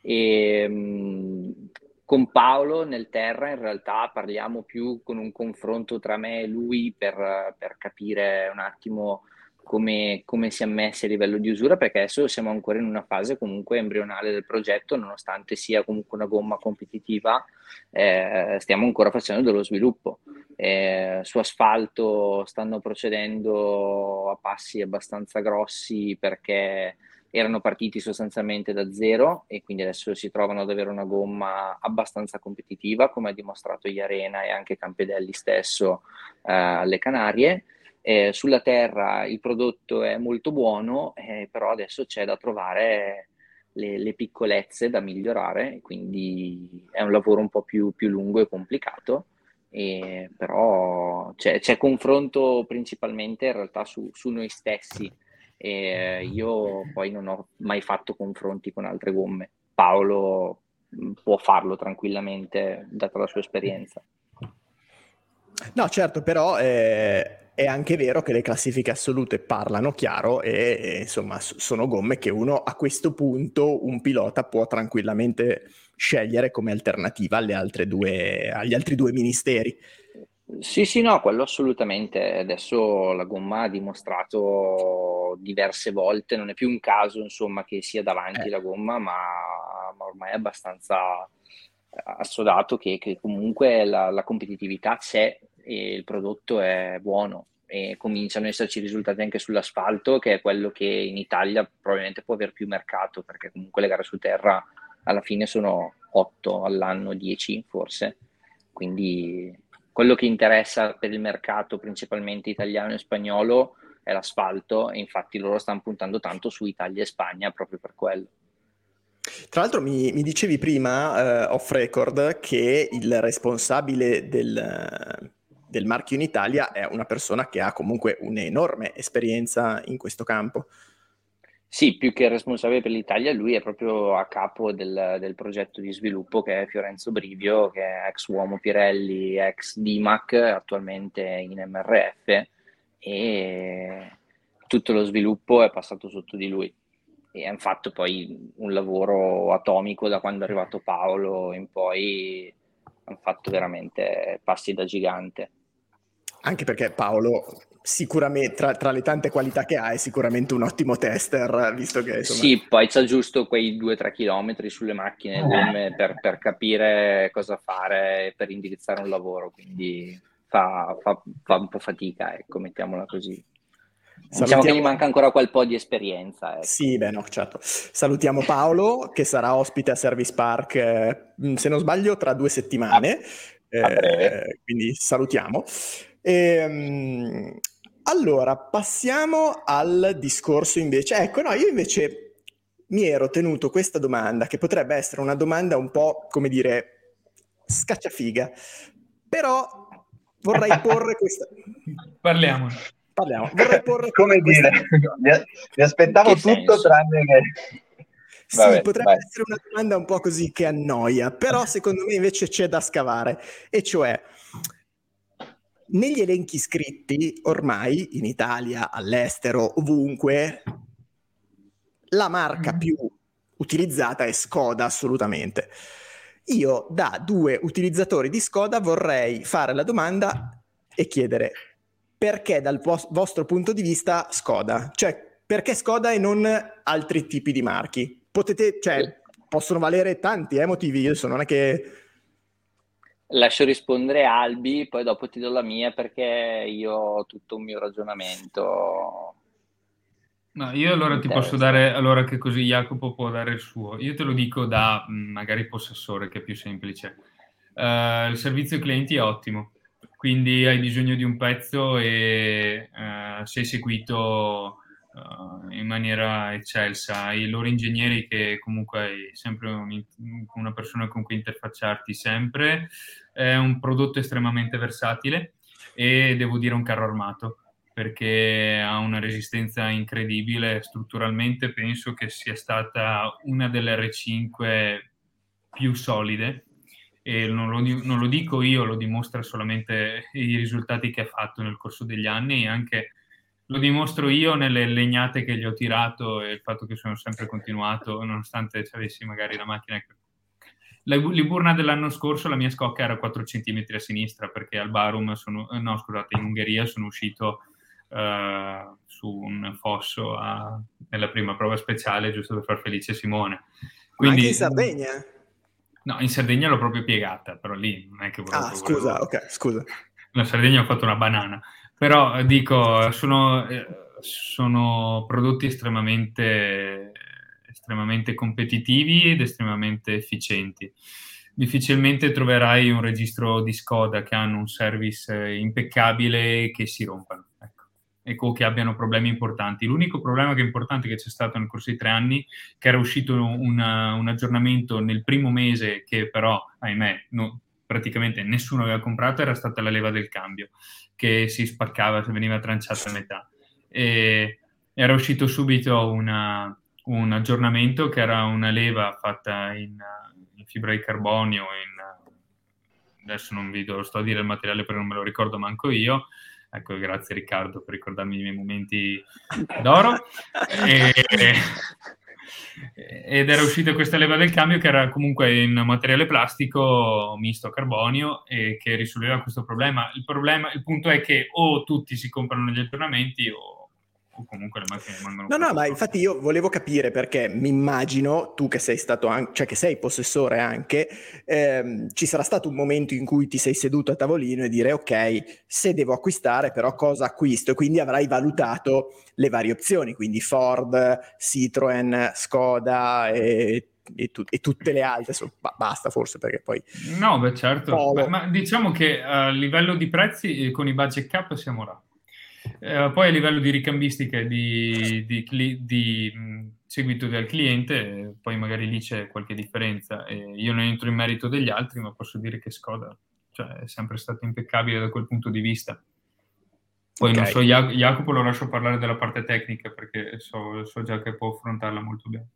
E, mh, con Paolo nel Terra in realtà parliamo più con un confronto tra me e lui per, per capire un attimo come, come si è messi a livello di usura, perché adesso siamo ancora in una fase comunque embrionale del progetto, nonostante sia comunque una gomma competitiva, eh, stiamo ancora facendo dello sviluppo. Eh, su asfalto stanno procedendo a passi abbastanza grossi perché erano partiti sostanzialmente da zero e quindi adesso si trovano ad avere una gomma abbastanza competitiva, come ha dimostrato Iarena e anche Campedelli stesso eh, alle Canarie. Eh, sulla terra il prodotto è molto buono, eh, però adesso c'è da trovare le, le, piccolezze da migliorare, quindi è un lavoro un po' più, più lungo e complicato, e, però c'è, c'è, confronto principalmente in realtà su, su noi stessi. E io poi non ho mai fatto confronti con altre gomme. Paolo mm, può farlo tranquillamente, data la sua esperienza. No, certo, però eh, è anche vero che le classifiche assolute parlano chiaro e, e, insomma sono gomme che uno a questo punto un pilota può tranquillamente scegliere come alternativa due, agli altri due ministeri. Sì, sì, no, quello assolutamente. Adesso la gomma ha dimostrato diverse volte, non è più un caso insomma che sia davanti eh. la gomma, ma, ma ormai è abbastanza assodato che, che comunque la, la, competitività c'è il prodotto è buono e cominciano ad esserci risultati anche sull'asfalto che è quello che in Italia probabilmente può avere più mercato perché comunque le gare su terra alla fine sono 8 all'anno, 10 forse quindi quello che interessa per il mercato principalmente italiano e spagnolo è l'asfalto e infatti loro stanno puntando tanto su Italia e Spagna proprio per quello. Tra l'altro mi, mi dicevi prima, uh, off record, che il responsabile del, del marchio in Italia è una persona che ha comunque un'enorme esperienza in questo campo. Sì, più che responsabile per l'Italia, lui è proprio a capo del, del, progetto di sviluppo che è Fiorenzo Brivio, che è ex uomo Pirelli, ex DIMAC, attualmente in MRF, e tutto lo sviluppo è passato sotto di lui. E hanno fatto poi un lavoro atomico da quando è arrivato Paolo in poi, hanno fatto veramente passi da gigante. Anche perché Paolo sicuramente tra, tra, le tante qualità che ha è sicuramente un ottimo tester, visto che... Insomma... Sì, poi c'ha giusto quei 2-3 km sulle macchine eh. per, per, capire cosa fare per indirizzare un lavoro, quindi fa, fa, fa un po' fatica, ecco, mettiamola così. Salutiamo... Diciamo che gli manca ancora quel po' di esperienza. Ecco. Sì, beh, no, certo. Salutiamo Paolo, che sarà ospite a Service Park, eh, se non sbaglio, tra due settimane. Eh, quindi salutiamo. E, ehm, allora, passiamo al discorso invece. Ecco, no, io invece mi ero tenuto questa domanda, che potrebbe essere una domanda un po', come dire, scacciafiga, però vorrei porre questa... Parliamo. Parliamo. Vorrei porre come questa... dire, mi, aspettavo che tutto senso? tranne che... Sì, Vabbè, potrebbe vai. essere una domanda un po' così che annoia, però secondo me invece c'è da scavare, e cioè negli elenchi scritti, ormai in Italia, all'estero, ovunque, la marca mm. più utilizzata è Skoda assolutamente. Io da due utilizzatori di Skoda vorrei fare la domanda e chiedere perché dal vostro punto di vista Skoda? Cioè, perché Skoda e non altri tipi di marchi? Potete, cioè, possono valere tanti eh, motivi, adesso non è che Lascio rispondere Albi, poi dopo ti do la mia perché io ho tutto un mio ragionamento. No, io allora ti posso dare, allora che così Jacopo può dare il suo. Io te lo dico da mm, magari possessore, che è più semplice. Uh, il servizio clienti è ottimo, quindi hai bisogno di un pezzo e uh, sei seguito uh, in maniera eccelsa. I loro ingegneri, che comunque hai sempre un, una persona con cui interfacciarti sempre, è un prodotto estremamente versatile e devo dire un carro armato perché ha una resistenza incredibile. Strutturalmente penso che sia stata una delle R5 più solide e non lo, non lo, dico io, lo dimostra solamente i risultati che ha fatto nel corso degli anni e anche lo dimostro io nelle legnate che gli ho tirato e il fatto che sono sempre continuato, nonostante avessi magari la macchina. La Liburna dell'anno scorso la mia scocca era 4 cm a sinistra perché al Barum sono, eh, no scusate, in Ungheria sono uscito uh, su un fosso a, nella prima prova speciale giusto per far felice Simone. Quindi, anche in Sardegna? No, in Sardegna l'ho proprio piegata, però lì non è che volevo... Ah, scusa, volevo... ok, scusa. In Sardegna ho fatto una banana. Però dico, sono, eh, sono prodotti estremamente, estremamente competitivi ed estremamente efficienti. Difficilmente troverai un registro di Skoda che hanno un service impeccabile che si rompano ecco, e che abbiano problemi importanti. L'unico problema che è importante che c'è stato nel corso di tre anni, che era uscito una, un aggiornamento nel primo mese che però, ahimè, no, praticamente nessuno aveva comprato, era stata la leva del cambio che si spaccava, veniva tranciata a metà. E era uscito subito una, un aggiornamento che era una leva fatta in, in fibra di carbonio, in, adesso non vi do, sto a dire il materiale perché non me lo ricordo manco io, ecco grazie Riccardo per ricordarmi i miei momenti d'oro. e, ed era uscita questa leva del cambio che era comunque in materiale plastico misto a carbonio e che risolveva questo problema. Il, problema, il punto è che o tutti si comprano gli aggiornamenti o, o comunque le macchine rimangono... No, no, ma infatti io volevo capire perché mi immagino, tu che sei stato anche, cioè che sei possessore anche, ehm, ci sarà stato un momento in cui ti sei seduto a tavolino e dire ok, se devo acquistare però cosa acquisto? E quindi avrai valutato le varie opzioni, quindi Ford, Citroen, Skoda e e, tu- e, tutte le altre, so, ba- basta forse perché poi... No, beh certo, ma, ma, diciamo che a livello di prezzi eh, con i budget cap siamo là. Eh, poi a livello di ricambistica e di, di, di, di mh, seguito del cliente, poi magari lì c'è qualche differenza. E io non entro in merito degli altri, ma posso dire che Skoda cioè, è sempre stato impeccabile da quel punto di vista. Poi okay. non so, Jacopo lo lascio parlare della parte tecnica perché so, so già che può affrontarla molto bene.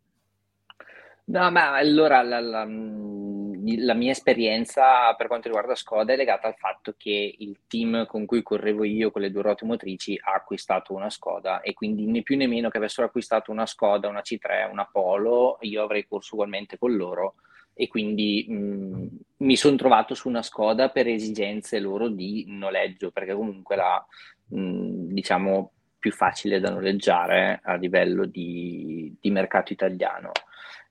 No, ma allora la, la, la, mia esperienza per quanto riguarda Skoda è legata al fatto che il team con cui correvo io con le due ruote motrici ha acquistato una Skoda e quindi né più né meno che avessero acquistato una Skoda, una C3, una Polo, io avrei corso ugualmente con loro e quindi mh, mi sono trovato su una Skoda per esigenze loro di noleggio perché comunque la mh, diciamo più facile da noleggiare a livello di, di mercato italiano.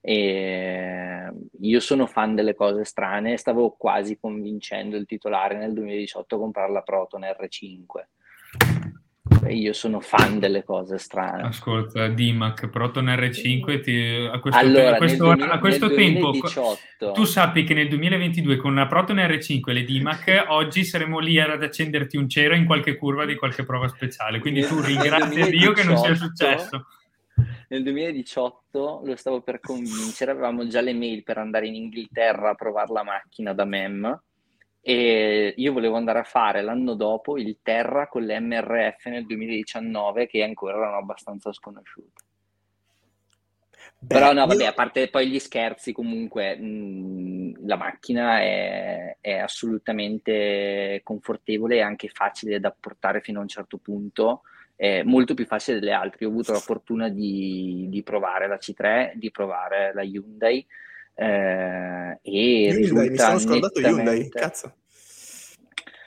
E io sono fan delle cose strane, stavo quasi convincendo il titolare nel 2018 a comprare la Proton R5. Io sono fan delle cose strane. Ascolta, DIMAC, Proton R5, ti, a questo, allora, te, a questo, 2000, a questo tempo 2018... tu sappi che nel 2022 con la Proton R5 e le DIMAC oggi saremo lì ad accenderti un cero in qualche curva di qualche prova speciale. Quindi tu ringrazia Dio che non sia successo nel 2018 lo stavo per convincere, avevamo già le mail per andare in Inghilterra a provare la macchina da MEM e io volevo andare a fare l'anno dopo il Terra con le MRF nel 2019 che ancora erano abbastanza sconosciute. Beh, Però no, vabbè, io... a parte poi gli scherzi, comunque mh, la macchina è, è, assolutamente confortevole e anche facile da portare fino a un certo punto è molto più facile delle altre. Io ho avuto la fortuna di, di provare la C3, di provare la Hyundai. Eh, e Hyundai, mi sono scordato Hyundai, cazzo.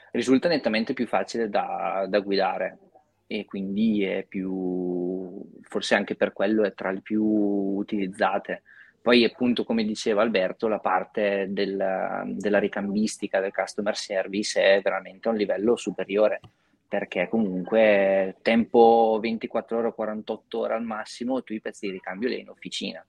Risulta nettamente più facile da, da guidare e quindi è più, forse anche per quello è tra le più utilizzate. Poi appunto, come diceva Alberto, la parte del, della ricambistica, del customer service è veramente a un livello superiore perché comunque tempo 24 ore o 48 ore al massimo tu i pezzi di ricambio li hai in officina.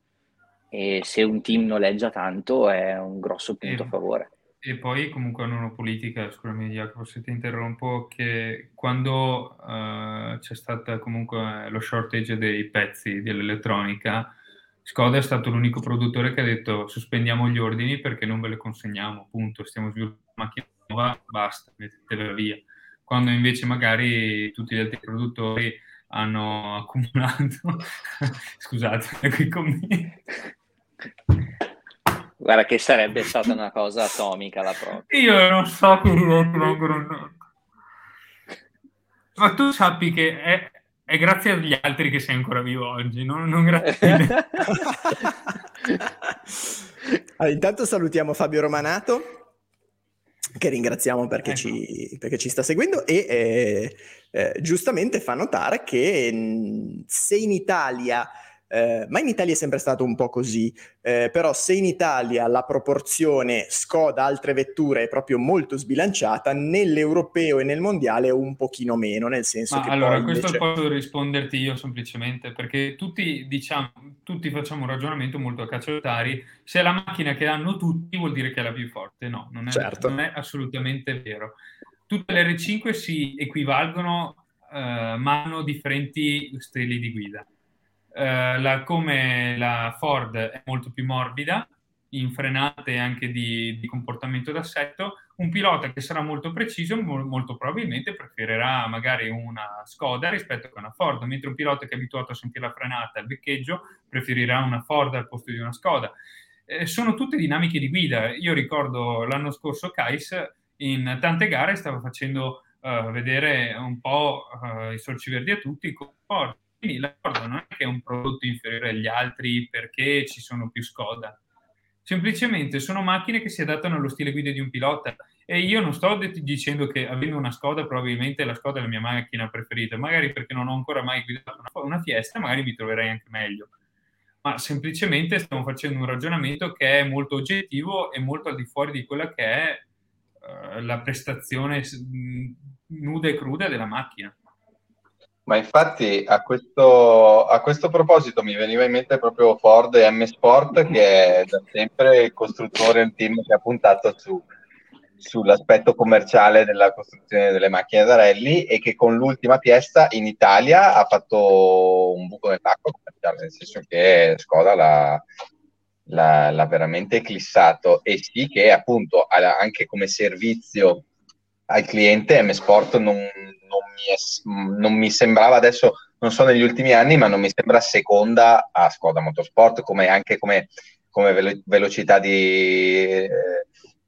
E se un team noleggia tanto è un grosso punto e, a favore. E poi comunque hanno una politica, scusami Jacopo se ti interrompo, che quando uh, c'è stato comunque lo shortage dei pezzi dell'elettronica, Skoda è stato l'unico produttore che ha detto sospendiamo gli ordini perché non ve le consegniamo, punto, stiamo sviluppando una macchina nuova, basta, mettetevela via quando invece magari tutti gli altri produttori hanno accumulato, scusate, qui con me. Guarda che sarebbe stata una cosa atomica la prova. Io non so che vengono Ma tu sappi che è, è, grazie agli altri che sei ancora vivo oggi, non, non grazie a me. allora, intanto salutiamo Fabio Romanato che ringraziamo perché, ecco. ci, perché ci, sta seguendo e eh, eh, giustamente fa notare che mh, se in Italia eh, ma in Italia è sempre stato un po' così, eh, però se in Italia la proporzione Skoda altre vetture è proprio molto sbilanciata, nell'europeo e nel mondiale un pochino meno, nel senso ma che allora, invece... questo posso risponderti io semplicemente, perché tutti, diciamo, tutti facciamo un ragionamento molto a cacciatari, se è la macchina che hanno tutti vuol dire che è la più forte, no, non è, certo. non è assolutamente vero. Tutte le R5 si equivalgono, eh, ma hanno differenti stili di guida eh, la, come la Ford è molto più morbida, in frenate anche di, di, comportamento d'assetto, un pilota che sarà molto preciso mo- molto probabilmente preferirà magari una Skoda rispetto a una Ford, mentre un pilota che è abituato a sentire la frenata e il beccheggio preferirà una Ford al posto di una Skoda. Eh, sono tutte dinamiche di guida. Io ricordo l'anno scorso Kais in tante gare stava facendo uh, vedere un po' uh, i sorci verdi a tutti con Ford quindi la Ford non è che è un prodotto inferiore agli altri perché ci sono più Skoda. semplicemente sono macchine che si adattano allo stile guida di un pilota. E io non sto dicendo che avendo una Skoda, probabilmente la Skoda è la mia macchina preferita, magari perché non ho ancora mai guidato una, una Fiesta, magari mi troverei anche meglio. Ma semplicemente stiamo facendo un ragionamento che è molto oggettivo e molto al di fuori di quella che è uh, la prestazione nuda e cruda della macchina. Ma infatti a questo, a questo, proposito mi veniva in mente proprio Ford e M Sport, che è da sempre il costruttore, un team che ha puntato su, sull'aspetto commerciale della costruzione delle macchine da rally e che con l'ultima pièce in Italia ha fatto un buco nell'acqua commerciale, nel senso che Skoda l'ha, l'ha, l'ha veramente eclissato. E sì che appunto anche come servizio al cliente M Sport non, non, mi è, non, mi sembrava adesso, non so negli ultimi anni, ma non mi sembra seconda a Skoda Motorsport, come anche come, come velo- velocità di,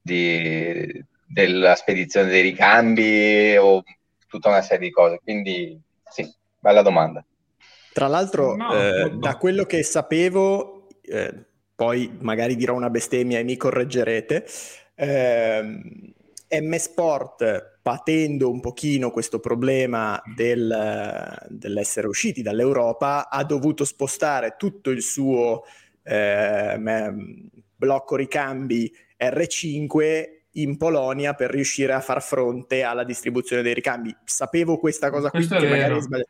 di, della spedizione dei ricambi o tutta una serie di cose. Quindi sì, bella domanda. Tra l'altro, no, eh, no. da quello che sapevo, eh, poi magari dirò una bestemmia e mi correggerete, eh, M Sport, patendo un pochino questo problema del, dell'essere usciti dall'Europa, ha dovuto spostare tutto il suo eh, blocco ricambi R5 in Polonia per riuscire a far fronte alla distribuzione dei ricambi. Sapevo questa cosa Questo qui, che magari sbagli-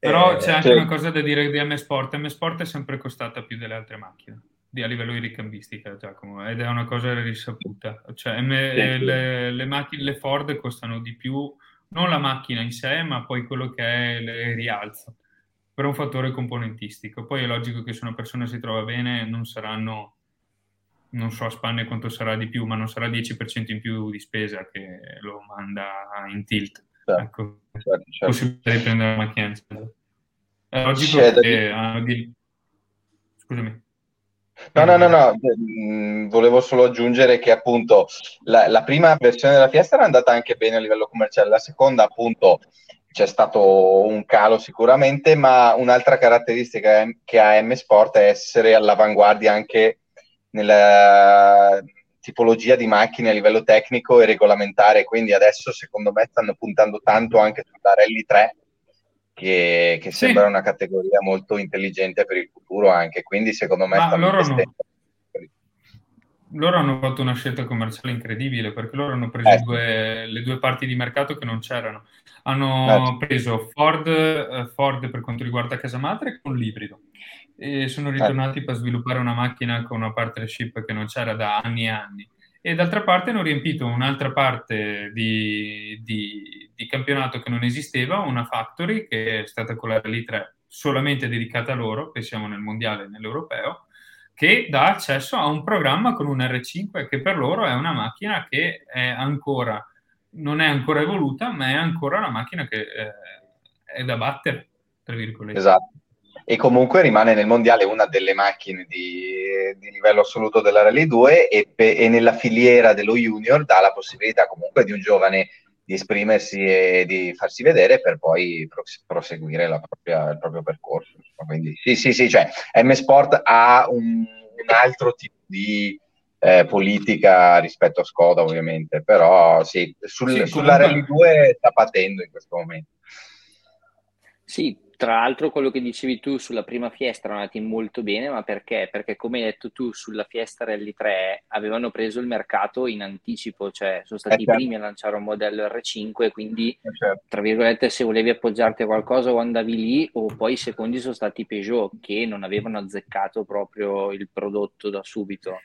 Però eh, c'è anche cioè... una cosa da dire di M Sport. M Sport è sempre costata più delle altre macchine a livello di ricambistica, Giacomo, ed è una cosa risaputa. Cioè, M, sì, le, le, macchine, le Ford costano di più, non la macchina in sé, ma poi quello che è il rialzo, per un fattore componentistico. Poi è logico che se una persona si trova bene non saranno, non so a spanne quanto sarà di più, ma non sarà 10% in più di spesa che lo manda in tilt. Certo, ecco, certo, certo. possibilità di prendere la macchina. È logico C'è che... Di... Scusami. No, no, no, no, volevo solo aggiungere che appunto la, la, prima versione della Fiesta era andata anche bene a livello commerciale, la seconda appunto c'è stato un calo sicuramente, ma un'altra caratteristica che ha M Sport è essere all'avanguardia anche nella tipologia di macchine a livello tecnico e regolamentare, quindi adesso secondo me stanno puntando tanto anche sulla Rally 3 che, che sì. sembra una categoria molto intelligente per il futuro anche, quindi secondo me... Ma loro, no. loro hanno fatto una scelta commerciale incredibile perché loro hanno preso eh. due, le due parti di mercato che non c'erano. Hanno eh. preso Ford, eh, Ford, per quanto riguarda casa madre con l'ibrido e sono ritornati per sviluppare una macchina con una partnership che non c'era da anni e anni e d'altra parte hanno riempito un'altra parte di, di, di, campionato che non esisteva, una factory che è stata con la Rally 3 solamente dedicata a loro, pensiamo nel mondiale e nell'europeo, che dà accesso a un programma con un R5 che per loro è una macchina che è ancora, non è ancora evoluta, ma è ancora una macchina che eh, è da battere, tra virgolette. Esatto e comunque rimane nel mondiale una delle macchine di, di livello assoluto della Rally 2 e, pe, e, nella filiera dello junior dà la possibilità comunque di un giovane di esprimersi e di farsi vedere per poi proseguire propria, il proprio percorso. Quindi sì, sì, sì, cioè M Sport ha un, un altro tipo di eh, politica rispetto a Skoda ovviamente, però sì, sul, sì sulla Rally 2 sta patendo in questo momento. Sì, tra l'altro quello che dicevi tu sulla prima Fiesta erano andati molto bene, ma perché? Perché come hai detto tu sulla Fiesta Rally 3 avevano preso il mercato in anticipo, cioè sono stati eh, i certo. primi a lanciare un modello R5, quindi eh, certo. tra virgolette se volevi appoggiarti a qualcosa o andavi lì o poi i secondi sono stati Peugeot che non avevano azzeccato proprio il prodotto da subito.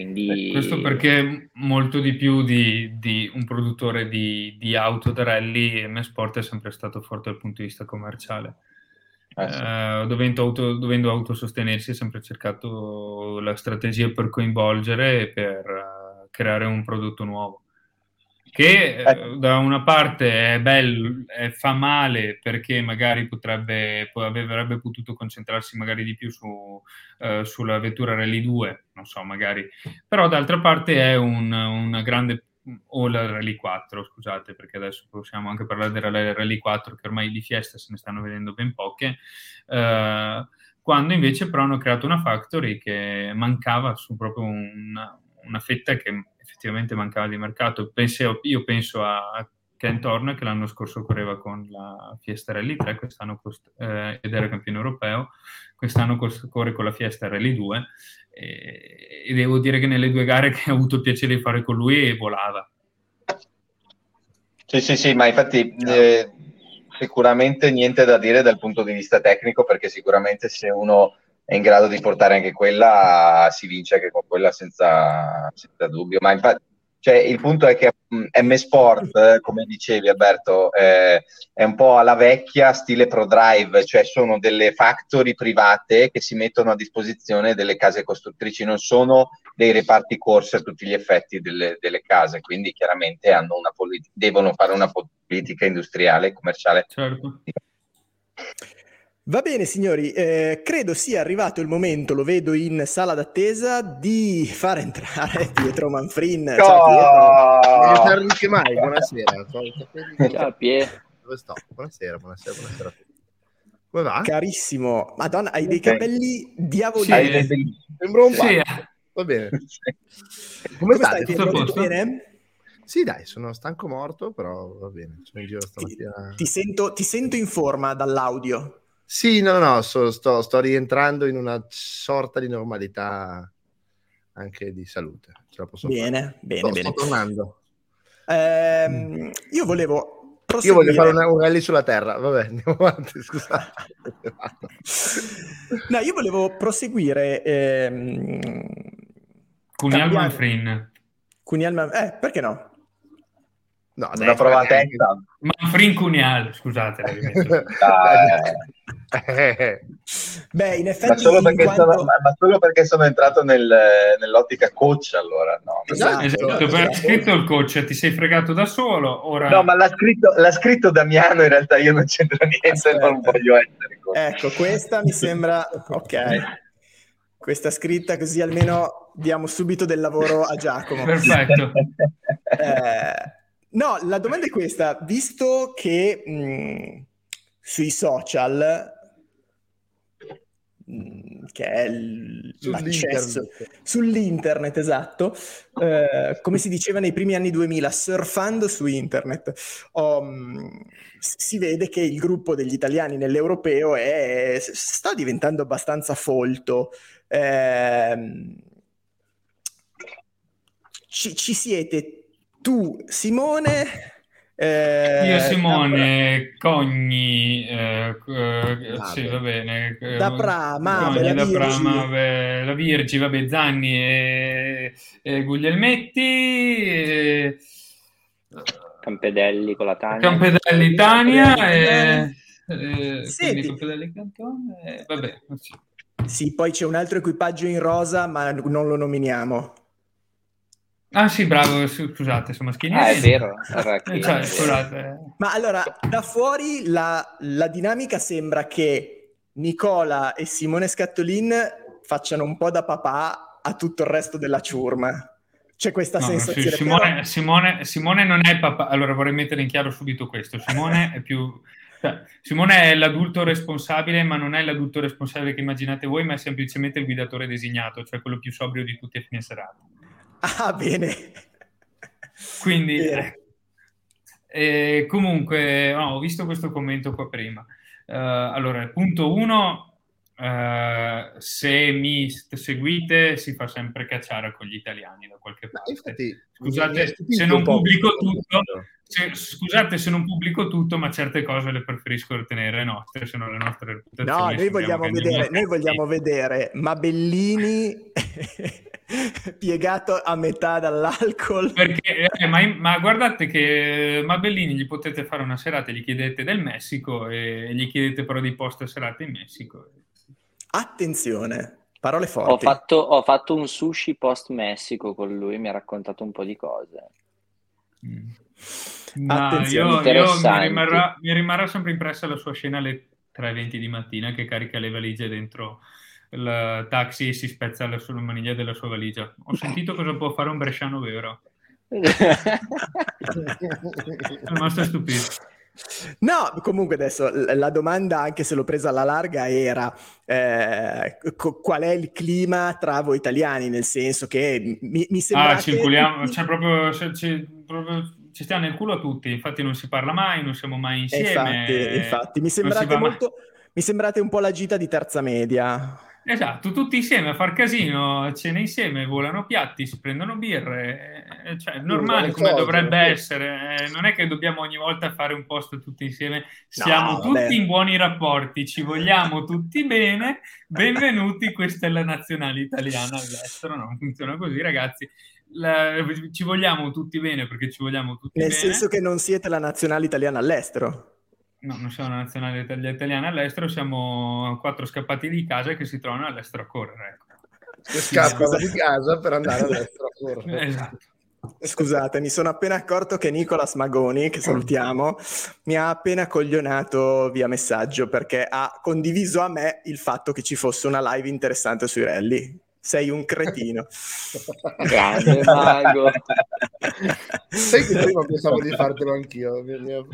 Quindi... Questo perché molto di più di, di un produttore di, di, auto da rally, M Sport è sempre stato forte dal punto di vista commerciale. Eh, sì. eh, dovendo, auto, dovendo, autosostenersi, ha sempre cercato la strategia per coinvolgere e per uh, creare un prodotto nuovo che eh, ecco. da una parte è bello, è, fa male perché magari potrebbe, avrebbe potuto concentrarsi magari di più su, eh, sulla vettura Rally 2, non so, magari, però d'altra parte è un, una grande o la Rally 4, scusate, perché adesso possiamo anche parlare della Rally 4 che ormai di fiesta se ne stanno vedendo ben poche. Eh, quando invece però hanno creato una factory che mancava su proprio una, una fetta che effettivamente mancava di mercato. Penso, io penso a Ken Horner che l'anno scorso correva con la Fiesta Rally 3 quest'anno cost- eh, ed era campione europeo, quest'anno corre con la Fiesta Rally 2 e, e, devo dire che nelle due gare che ho avuto il piacere di fare con lui volava. Sì, sì, sì, ma infatti eh, sicuramente niente da dire dal punto di vista tecnico perché sicuramente se uno è in grado di portare anche quella si vince anche con quella senza, senza dubbio. Ma infatti cioè, il punto è che M Sport, come dicevi Alberto, eh, è un po' alla vecchia stile ProDrive, cioè sono delle factory private che si mettono a disposizione delle case costruttrici, non sono dei reparti corse a tutti gli effetti delle, delle case, quindi chiaramente politi- devono fare una politica industriale e commerciale. Certo. Va bene signori, eh, credo sia arrivato il momento, lo vedo in sala d'attesa, di far entrare Pietro Manfrin. Oh! Ciao Pietro. Non che mai, buonasera. Ciao Pietro. Dove sto? Buonasera, buonasera, buonasera a tutti. Come va? Carissimo, madonna, hai dei capelli diavolici. Sì. Sembra un sì. Va bene. Come, Come stai Pietro? Tutto bene? Sì, dai, sono stanco morto, però va bene. Sono in giro stamattina. Ti, ti, sento, ti sento in forma dall'audio. Sì, no, no, so, sto, sto, rientrando in una sorta di normalità anche di salute. Ce la posso bene, fare. bene, sto, bene. Sto tornando. Eh, io volevo Io voglio fare un, un rally sulla terra, vabbè, andiamo avanti, scusate. no, io volevo proseguire. Ehm, Cunial Manfrin. Cunial Manfrin, eh, perché no? No, una prova a testa. Manfrin Cunial, scusate. Beh, in effetti... Ma solo, perché, quanto... sono, ma solo perché sono entrato nel, nell'ottica coach, allora. No, esatto, esatto, esatto. scritto il coach, ti sei fregato da solo, ora... No, ma l'ha scritto, l'ha scritto Damiano, in realtà io non c'entro niente, Aspetta. non voglio essere coach. Ecco, questa mi sembra... Ok. Questa scritta così almeno diamo subito del lavoro a Giacomo. Perfetto. Eh, no, la domanda è questa. Visto che mh, sui social Mm, che è l- l'accesso sull'internet, esatto, eh, come si diceva nei primi anni 2000, surfando su internet, um, si vede che il gruppo degli italiani nell'europeo è, sta diventando abbastanza folto. Eh, ci, ci siete tu, Simone, eh, Io Simone, Cogni, eh, eh, sì, va bene. Eh, da Prama, Cogni, da Prama, vabbè, la Virgi, vabbè, Zanni e, e Guglielmetti. E... Campedelli con la Tania. Campedelli Tania e... Senti. Campedelli Cantone, vabbè. Sì. sì, poi c'è un altro equipaggio in rosa, ma non lo nominiamo. Ah sì, bravo, scusate, sono maschili. Ah, è vero. cioè, scusate. Ma allora, da fuori la, la, dinamica sembra che Nicola e Simone Scattolin facciano un po' da papà a tutto il resto della ciurma. C'è questa no, sensazione. Sì, Simone, però... Simone, Simone, non è papà. Allora vorrei mettere in chiaro subito questo. Simone è più... Cioè, Simone è l'adulto responsabile, ma non è l'adulto responsabile che immaginate voi, ma è semplicemente il guidatore designato, cioè quello più sobrio di tutti a fine serata. Ah, bene. Quindi, bene. Eh, comunque, no, ho visto questo commento qua prima. Uh, allora, punto uno, uh, se mi seguite si fa sempre cacciare con gli italiani da qualche parte. Infatti, scusate se non pubblico tutto, se, scusate se non pubblico tutto, ma certe cose le preferisco tenere nostre, se non le nostre reputazioni. No, noi vogliamo vedere, noi vogliamo vedere Mabellini piegato a metà dall'alcol. Perché, eh, ma, ma, guardate che Mabellini gli potete fare una serata, gli chiedete del Messico e gli chiedete però di posto serata in Messico. Attenzione, parole forti. Ho fatto, ho fatto un sushi post Messico con lui, mi ha raccontato un po' di cose. Mm. Ma io, io mi, rimarrà, mi, rimarrà, sempre impressa la sua scena alle 3.20 di mattina che carica le valigie dentro il taxi e si spezza la sua maniglia della sua valigia. Ho sentito cosa può fare un bresciano vero. Sono rimasto stupito. No, comunque adesso la domanda, anche se l'ho presa alla larga, era eh, qual è il clima tra voi italiani, nel senso che mi, mi sembra... Ah, circoliamo, c'è proprio, c'è, c'è proprio ci stiamo nel culo tutti, infatti non si parla mai, non siamo mai insieme. Infatti, infatti. Mi, sembrate molto, mi sembrate un po' la gita di terza media. Esatto, tutti insieme a far casino, cena insieme, volano piatti, si prendono birre, eh, cioè normale come cose, dovrebbe essere, eh, non è che dobbiamo ogni volta fare un post tutti insieme, siamo no, tutti in buoni rapporti, ci vogliamo tutti bene, benvenuti, questa è la nazionale italiana all'estero, non funziona così ragazzi, la, ci vogliamo tutti bene perché ci vogliamo tutti Nel bene. Nel senso che non siete la nazionale italiana all'estero. No, non siamo una nazionale italiana all'estero, siamo quattro scappati di casa che si trovano all'estero a correre. Ecco. Che scappano di casa per andare all'estero a correre. Esatto. Scusate, mi sono appena accorto che Nicolas Magoni, che salutiamo, mi ha appena coglionato via messaggio perché ha condiviso a me il fatto che ci fosse una live interessante sui rally. Sei un cretino. Grande mago. Sai che prima pensavo di fartelo anch'io. Bene,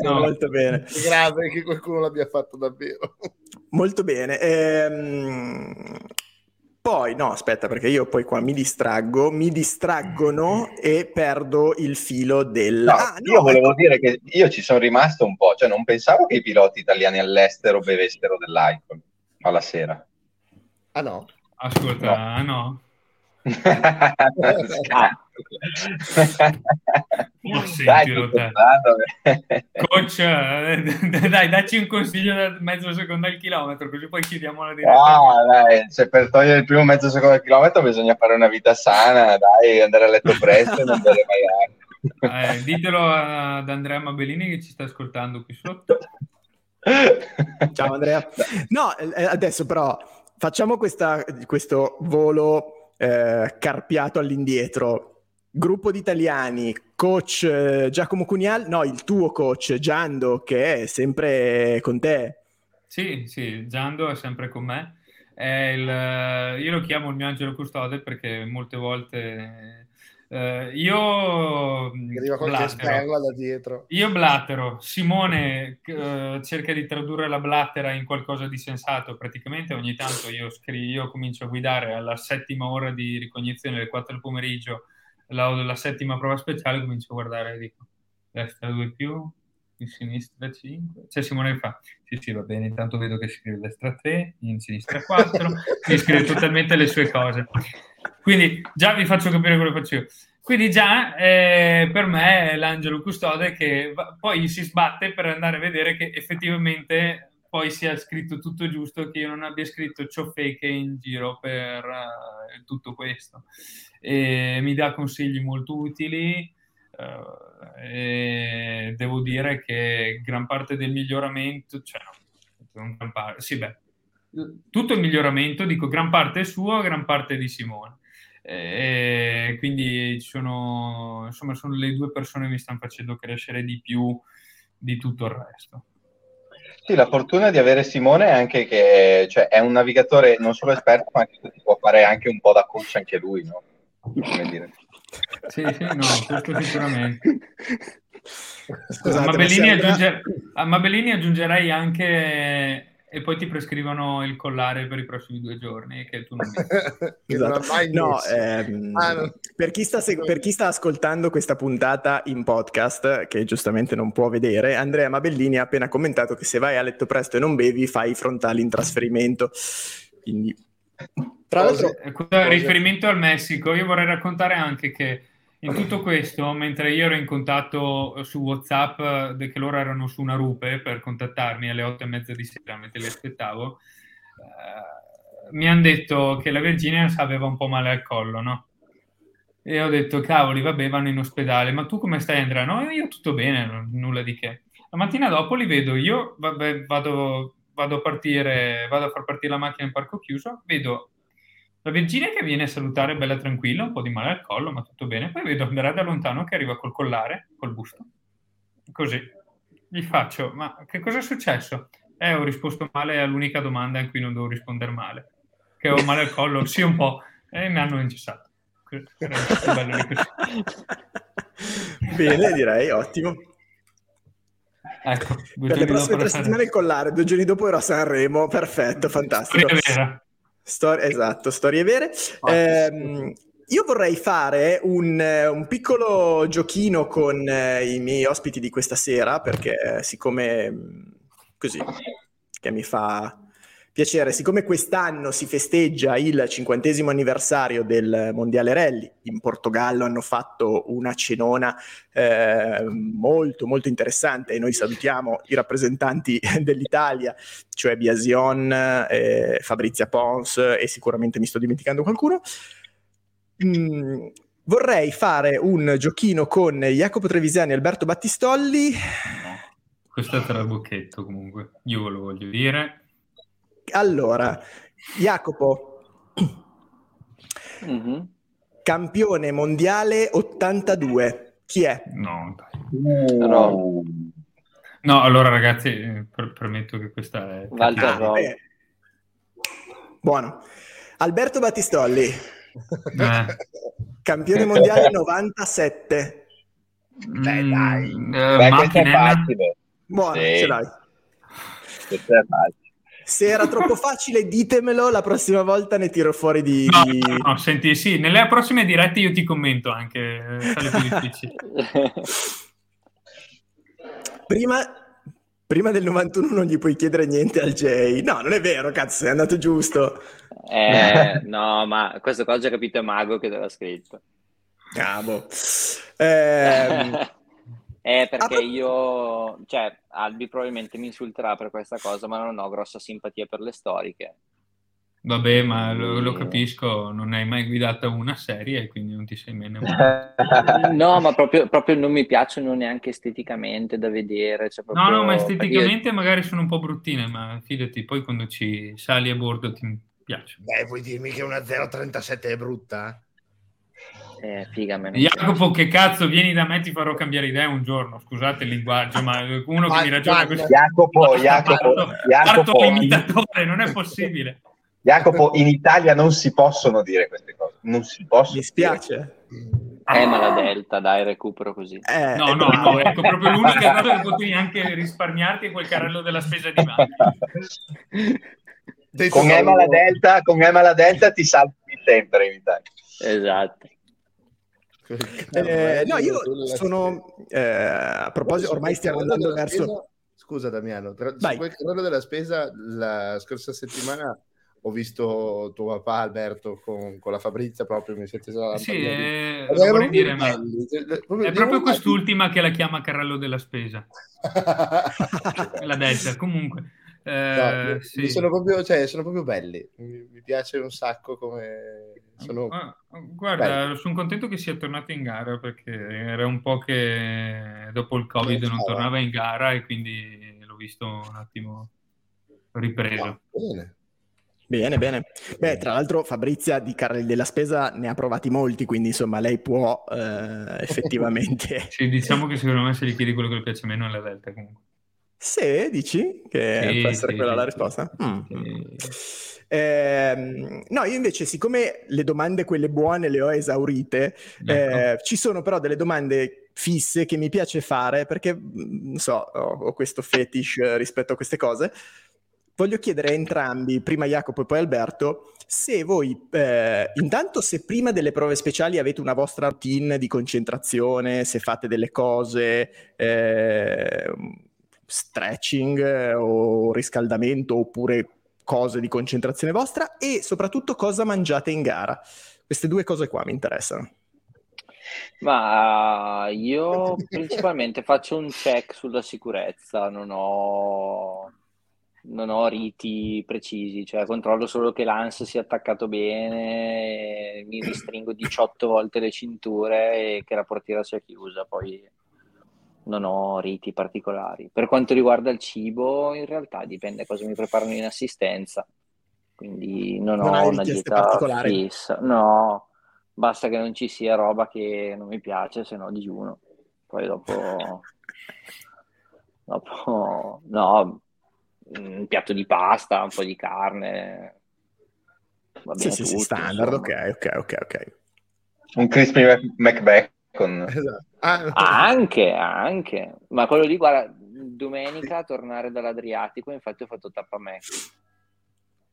no. Molto bene. Grave che qualcuno l'abbia fatto davvero. Molto bene. Ehm... Poi, no, aspetta, perché io poi qua mi distraggo, mi distraggono e perdo il filo del... No, ah, no, io volevo ecco. dire che io ci sono rimasto un po', cioè non pensavo che i piloti italiani all'estero bevessero dell'alcol alla sera. Ah no? Ascolta, no. no. Sentilo te. Coach, eh, dai, dacci un consiglio da mezzo secondo al chilometro, così poi chiudiamo la diretta. Ah, dai, se per togliere il primo mezzo secondo al chilometro bisogna fare una vita sana, dai, andare a letto presto e non bere mai acqua. Eh, ditelo ad Andrea Mabellini che ci sta ascoltando qui sotto. Ciao Andrea. No, eh, adesso però Facciamo questa, questo volo eh, carpiato all'indietro. Gruppo di italiani, coach eh, Giacomo Cunial, no, il tuo coach Giando, che è sempre con te. Sì, sì, Giando è sempre con me. Il, io lo chiamo il mio angelo custode perché molte volte Uh, io arriva qualche sperla da dietro. Io blattero. Simone uh, cerca di tradurre la blattera in qualcosa di sensato. Praticamente ogni tanto io, scri- io comincio a guidare alla settima ora di ricognizione, alle 4 del pomeriggio, la, la settima prova speciale, comincio a guardare e dico destra 2 più, in sinistra 5. Cioè Simone fa, sì sì va bene, intanto vedo che scrive destra 3, in sinistra 4, mi scrive totalmente le sue cose. Quindi già vi faccio capire quello che faccio io. Quindi già eh, per me è l'angelo custode che va, poi si sbatte per andare a vedere che effettivamente poi sia scritto tutto giusto, che io non abbia scritto ciò fake in giro per uh, tutto questo. E mi dà consigli molto utili. Uh, devo dire che gran parte del miglioramento, cioè no, parte, sì, beh, tutto il miglioramento, dico gran parte è suo, gran parte è di Simone. E quindi sono, insomma, sono le due persone che mi stanno facendo crescere di più di tutto il resto. Sì, la fortuna di avere Simone è anche che cioè, è un navigatore non solo esperto, ma che può fare anche un po' da coach anche lui, no? Come dire. Sì, sì, no, questo sicuramente. Scusate, a, Mabellini aggiunger... a Mabellini aggiungerei anche e poi ti prescrivono il collare per i prossimi due giorni che tu non esatto. no, ehm, ah, no. Per, chi seg- per, chi sta ascoltando questa puntata in podcast che giustamente non può vedere Andrea Mabellini ha appena commentato che se vai a letto presto e non bevi fai i frontali in trasferimento quindi tra l'altro riferimento al Messico io vorrei raccontare anche che in tutto questo, mentre io ero in contatto su WhatsApp, che loro erano su una rupe per contattarmi alle otto e mezza di sera mentre li aspettavo, eh, mi hanno detto che la Virginia aveva un po' male al collo, no? E ho detto, cavoli, vabbè, vanno in ospedale, ma tu come stai Andrea? No, io tutto bene, nulla di che. La mattina dopo li vedo, io vabbè, vado, vado, a partire, vado a far partire la macchina in parco chiuso, vedo la Virginia che viene a salutare bella tranquilla, un po' di male al collo, ma tutto bene. Poi vedo Andrea da lontano che arriva col collare, col busto. Così. Gli faccio, ma che cosa è successo? Eh, ho risposto male all'unica domanda in cui non devo rispondere male. Che ho male al collo, sì un po'. E mi hanno incessato. Bene, direi, ottimo. Ecco, Per le prossime tre settimane il collare, due giorni dopo ero a Sanremo, perfetto, fantastico. Storia Storie- esatto, storie vere. Ehm, io vorrei fare un, eh, un piccolo giochino con eh, i miei ospiti di questa sera, perché eh, siccome mh, così, che mi fa piacere, siccome quest'anno si festeggia il cinquantesimo anniversario del Mondiale Rally, in Portogallo hanno fatto una cenona eh, molto molto interessante e noi salutiamo i rappresentanti dell'Italia, cioè Biasion, eh, Fabrizia Pons e sicuramente mi sto dimenticando qualcuno. Mm, vorrei fare un giochino con Jacopo Trevisiani e Alberto Battistolli. Questo è trabocchetto comunque, io ve lo voglio dire. Allora, Jacopo, Mhm. campione mondiale 82. Chi è? No, dai. No. No, allora ragazzi, eh, per- premetto che questa è... Walter Ah, beh. Buono. Alberto Battistolli, Eh, campione mondiale 97. Beh, dai. mm, Beh, eh. Buono, Sì. ce l'hai. Questo è facile. Se era troppo facile, ditemelo, la prossima volta ne tiro fuori di... No, di- no, no, senti, sì, nelle prossime dirette io ti commento anche, eh, sarà più difficile. Prima, prima del 91 non gli puoi chiedere niente al Jay. No, non è vero, cazzo, è andato giusto. Eh, no, ma questo qua ho già capito è Mago che te l'ha scritto. Ah, boh. Ehm, Eh, perché Ah, io, cioè, Albi probabilmente mi insulterà per questa cosa, ma non ho grossa simpatia per le storiche. Vabbè, ma lo, lo capisco, non hai mai guidato una serie e quindi non ti sei mai No, ma proprio, proprio non mi piacciono neanche esteticamente da vedere. Cioè No, proprio- no, ma perché io- esteticamente magari sono un po' bruttine, ma fidati, poi quando ci sali a bordo ti piacciono. Beh, puoi dirmi che una 037 è brutta? Eh, figa, Jacopo, che cazzo, vieni da me, ti farò cambiare idea un giorno. Scusate il linguaggio, ma uno che mi ragiona così. Jacopo, Jacopo, parto- Jacopo, parto imitatore, non è possibile. Jacopo, in Italia non si possono dire queste cose. Non si possono. mi spiace. Eh, ma la Delta, dai, recupero così. Eh, No, no, no, ecco, proprio l'unica cosa che potevi anche risparmiarti è quel carrello della spesa di. Detto con uno- la Delta, con Emma la Delta ti salvi sempre in Italia. Esatto. Eh, no, io sono... eh, a proposito, ormai stiamo andando verso... spesa- Scusa Damiano, tra, su quel carrello della spesa la scorsa settimana ho visto tuo papà Alberto con, con la Fabrizia proprio mi siete già Sì, eh, Ed lo erano vorrei dire, ma cioè, proprio è proprio quest'ultima che la chiama carrello della spesa, la Delta. Comunque, eh, No, sì. sono, proprio, cioè, sono proprio belli, mi, mi piace un sacco come sono... Ah, Guarda, sono contento che sia tornato in gara perché era un po' che dopo il Covid non tornava in gara e quindi l'ho visto un attimo ripreso. Ah, bene. Bene, bene. Beh, tra l'altro Fabrizia di carrelli della spesa ne ha provati molti, quindi insomma lei può eh, effettivamente... Sì, diciamo che secondo me se gli chiedi quello che le piace meno è la Delta comunque. Se dici che Sì, può essere sì, quella sì, la sì. risposta? Mm. Ehm, no, io invece, siccome le domande, quelle buone, le ho esaurite, Ecco. eh, ci sono però delle domande fisse che mi piace fare perché, mm, non so, ho, ho questo fetish eh, rispetto a queste cose. Voglio chiedere a entrambi, prima Jacopo e poi Alberto, se voi, eh, intanto se prima delle prove speciali avete una vostra routine di concentrazione, se fate delle cose, eh, stretching eh, o riscaldamento oppure cose di concentrazione vostra e soprattutto cosa mangiate in gara. Queste due cose qua mi interessano. Ma io principalmente faccio un check sulla sicurezza, non ho, non ho riti precisi, cioè controllo solo che l'ANS sia attaccato bene, mi ristringo 18 volte le cinture e che la portiera sia chiusa, poi non ho riti particolari. Per quanto riguarda il cibo, in realtà dipende cosa mi preparano in assistenza, quindi non, Non ho una dieta fissa, no. Basta che non ci sia roba che non mi piace, se no digiuno. Poi dopo, dopo no, un piatto di pasta, un po' di carne. Va Sì, bene sì, sì, tutto, standard, insomma. ok, ok, ok, ok. Un crispy Mac- McBacon. Esatto. Ah, Anche, anche, ma quello lì, guarda, domenica tornare dall'Adriatico, infatti ho fatto tappa a me.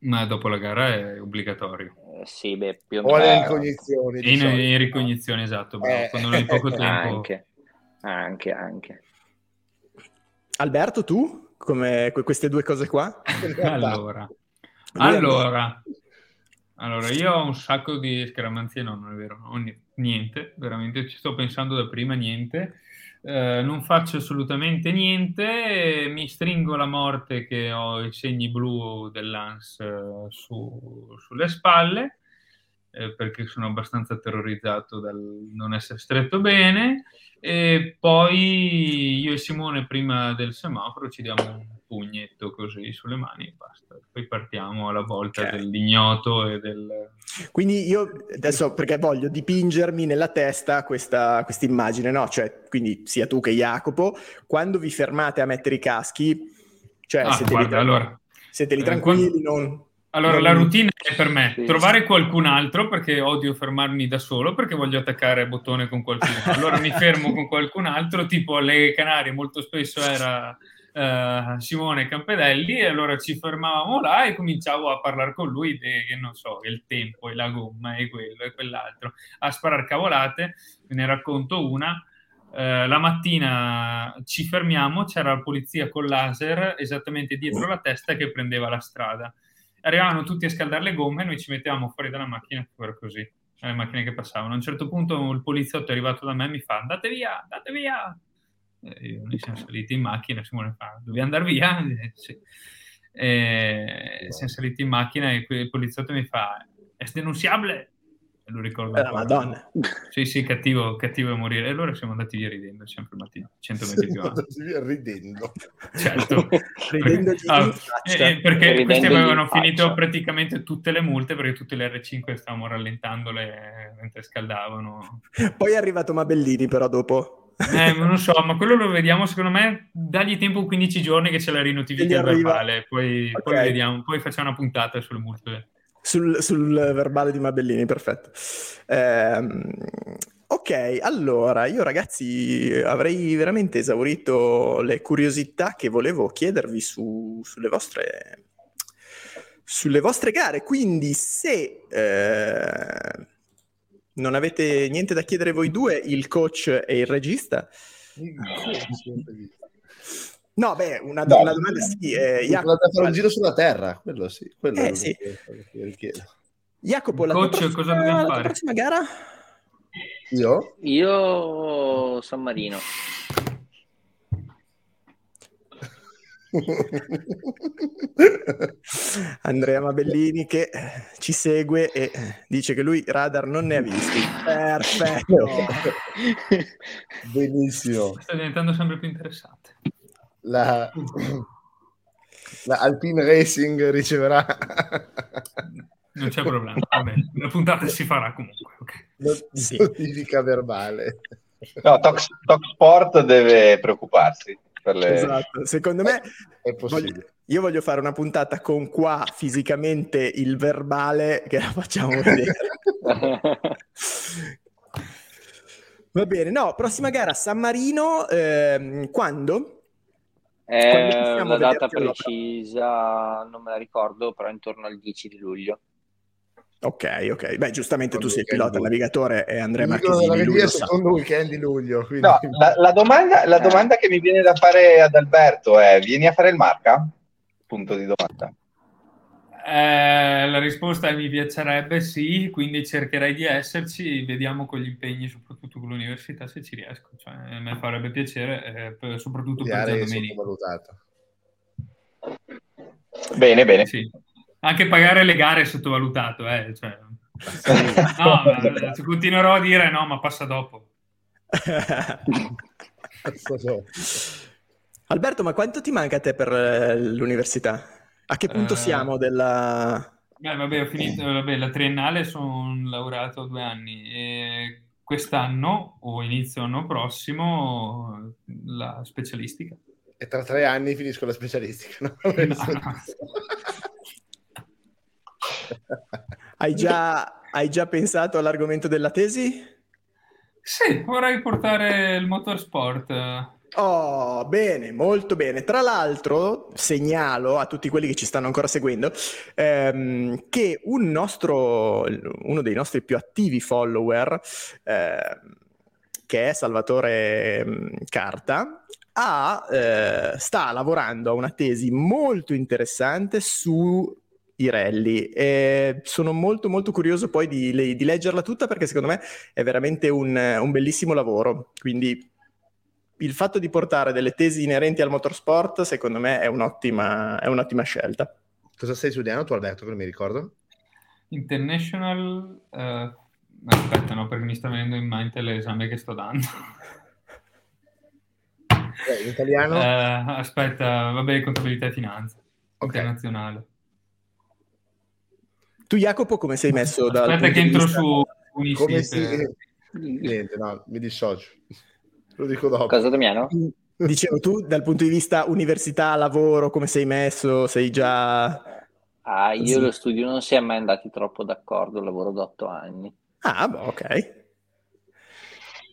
Ma dopo la gara è obbligatorio. Eh, sì, beh, più o O meno. le ricognizioni. In, solito. in ricognizione, esatto, Eh. quando non hai poco tempo. Anche, anche, anche. Alberto, tu? Come que- queste due cose qua? Allora, allora, allora, io ho un sacco di scaramanzie, no, non è vero, niente, veramente ci sto pensando da prima, niente. Eh, non faccio assolutamente niente, mi stringo la morte che ho i segni blu dell'ANS eh, su- sulle spalle, eh, perché sono abbastanza terrorizzato dal non essere stretto bene. E poi io e Simone, prima del semaforo, ci diamo un pugnetto così sulle mani e basta. Poi partiamo alla volta Ok. dell'ignoto e del. Quindi io adesso perché voglio dipingermi nella testa questa immagine, no? Cioè, quindi sia tu che Jacopo, quando vi fermate a mettere i caschi, cioè Ah, siete, guarda, lì, allora, siete lì eh, tranquilli, non... Allora, non- la routine è per me Sì. trovare qualcun altro perché odio fermarmi da solo perché voglio attaccare bottone con qualcuno. Allora mi fermo con qualcun altro, tipo alle Canarie molto spesso era eh, Simone Campedelli e allora ci fermavamo là e cominciavo a parlare con lui de- che non so, il tempo e la gomma e quello e quell'altro, a sparare cavolate. Ve ne racconto una. Eh, la mattina ci fermiamo, c'era la polizia con laser esattamente dietro la testa che prendeva la strada. Arrivavano tutti a scaldare le gomme, noi ci mettevamo fuori dalla macchina, era così, le macchine che passavano. A un certo punto il poliziotto è arrivato da me e mi fa andate via, andate via. E io, noi siamo saliti in macchina, Simone fa, devi andare via? Eh, sì. E siamo saliti in macchina e il poliziotto mi fa, è denunziabile? E lo ricordo Eh, ancora. Madonna. Sì, sì, cattivo, cattivo a morire. E allora siamo andati via ridendo, sempre mattina, 100 metri più avanti. Andati via ridendo. Certo. Ridendogli Allora, in faccia. eh, eh, perché Ridendogli questi avevano faccia. finito praticamente tutte le multe perché tutte le R5 stavamo rallentandole mentre scaldavano. Poi è arrivato Mabellini però dopo. Eh, non so, ma quello lo vediamo secondo me, dagli tempo 15 giorni che ce la rinotifica verbale, poi, Ok. poi vediamo, poi facciamo una puntata sulle multe. Sul, sul verbale di Mabellini, perfetto. Ehm, ok, allora io ragazzi avrei veramente esaurito le curiosità che volevo chiedervi su- sulle, vostre, sulle vostre gare. Quindi, se eh, non avete niente da chiedere voi due, il coach e il regista. No, beh, una, No. una domanda sì. Eh, Jacopo, fare un giro sulla terra, quello sì. Quello Eh, è sì. Jacopo, la Coach, prossima, cosa dobbiamo la fare? prossima gara? Io? Io San Marino. Andrea Mabellini che ci segue e dice che lui radar non ne ha visti. Perfetto. Benissimo. Sta diventando sempre più interessante. La, la Alpine Racing riceverà Non c'è problema. La puntata si farà comunque. ok. not- Sì. notifica verbale. No, Tox, Tox Sport deve preoccuparsi per le... Esatto. Secondo me È voglio- possibile. io voglio fare una puntata con qua fisicamente il verbale che la facciamo vedere. Va bene, no, prossima gara San Marino, ehm, quando? È possiamo una data precisa, non me la ricordo, però intorno al 10 di luglio. Ok, ok. Beh, giustamente tu Quando sei il pilota, il navigatore e Andrea Il Marchesini. della lui regia lo sa. secondo weekend di luglio. Quindi... No, la, la domanda, la domanda che mi viene da fare ad Alberto è: vieni a fare il marca? Punto di domanda. Eh, la risposta è mi piacerebbe, sì, quindi cercherei di esserci, vediamo con gli impegni, soprattutto con l'università, se ci riesco. Cioè, a me farebbe piacere, eh, per- soprattutto per è Domenico. sottovalutato. Bene, bene. Sì. Anche pagare le gare è sottovalutato, eh, cioè. No, ma, eh, continuerò a dire no, ma passa dopo. Alberto, ma quanto ti manca a te per eh, l'università? A che punto Eh, siamo della... Beh, vabbè, ho finito vabbè, la triennale, sono laureato a due anni e quest'anno o inizio anno prossimo la specialistica. E tra tre anni finisco la specialistica. No? No, no. Hai già, hai già pensato all'argomento della tesi? Sì, vorrei portare il motorsport Oh, bene, molto bene. Tra l'altro, segnalo a tutti quelli che ci stanno ancora seguendo ehm, che un nostro, uno dei nostri più attivi follower, eh, che è Salvatore mm, Carta, ha, eh, sta lavorando a una tesi molto interessante su i rally e sono molto molto curioso poi di, di leggerla tutta perché secondo me è veramente un, un bellissimo lavoro. Quindi il fatto di portare delle tesi inerenti al motorsport, secondo me, è un'ottima, è un'ottima scelta. Cosa stai studiando tu, Alberto, che non mi ricordo? International... Uh, aspetta, no, perché mi sta venendo in mente l'esame che sto dando. Eh, in italiano? Uh, aspetta, vabbè, contabilità e finanza. Okay. Internazionale. Tu, Jacopo, come sei messo? Aspetta che entro vista... su. Come si... Niente, no, mi dissocio. Lo dico dopo. Cosa Damiano? Dicevo tu, dal punto di vista università, lavoro, come sei messo? Sei già... Ah, io sì. lo studio non si è mai andati troppo d'accordo, lavoro da otto anni. Ah, beh, ok.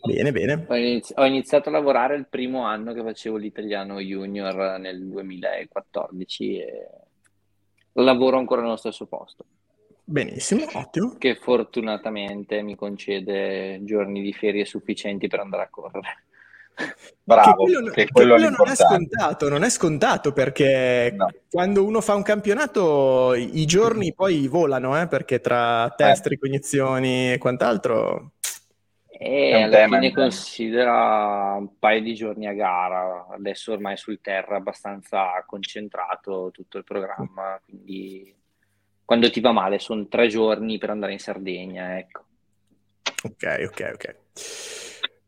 Bene, bene. Ho, iniziato a lavorare il primo anno che facevo l'italiano junior nel 2014 e lavoro ancora nello stesso posto. Benissimo, ottimo. Che fortunatamente mi concede giorni di ferie sufficienti per andare a correre. Bravo, che quello, che quello, quello non è scontato, non è scontato perché no. quando uno fa un campionato i giorni poi volano, eh, perché tra test, eh. ricognizioni e quant'altro... E alla tema, fine considera un paio di giorni a gara, adesso ormai sul terra abbastanza concentrato tutto il programma, quindi quando ti va male sono tre giorni per andare in Sardegna, ecco. Ok, ok, ok.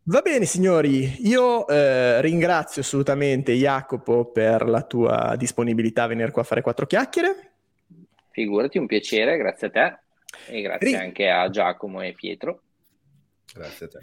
Va bene signori, io eh, ringrazio assolutamente Jacopo per la tua disponibilità a venire qua a fare quattro chiacchiere. Figurati, un piacere, grazie a te e grazie Ring- anche a Giacomo e Pietro. Grazie a te.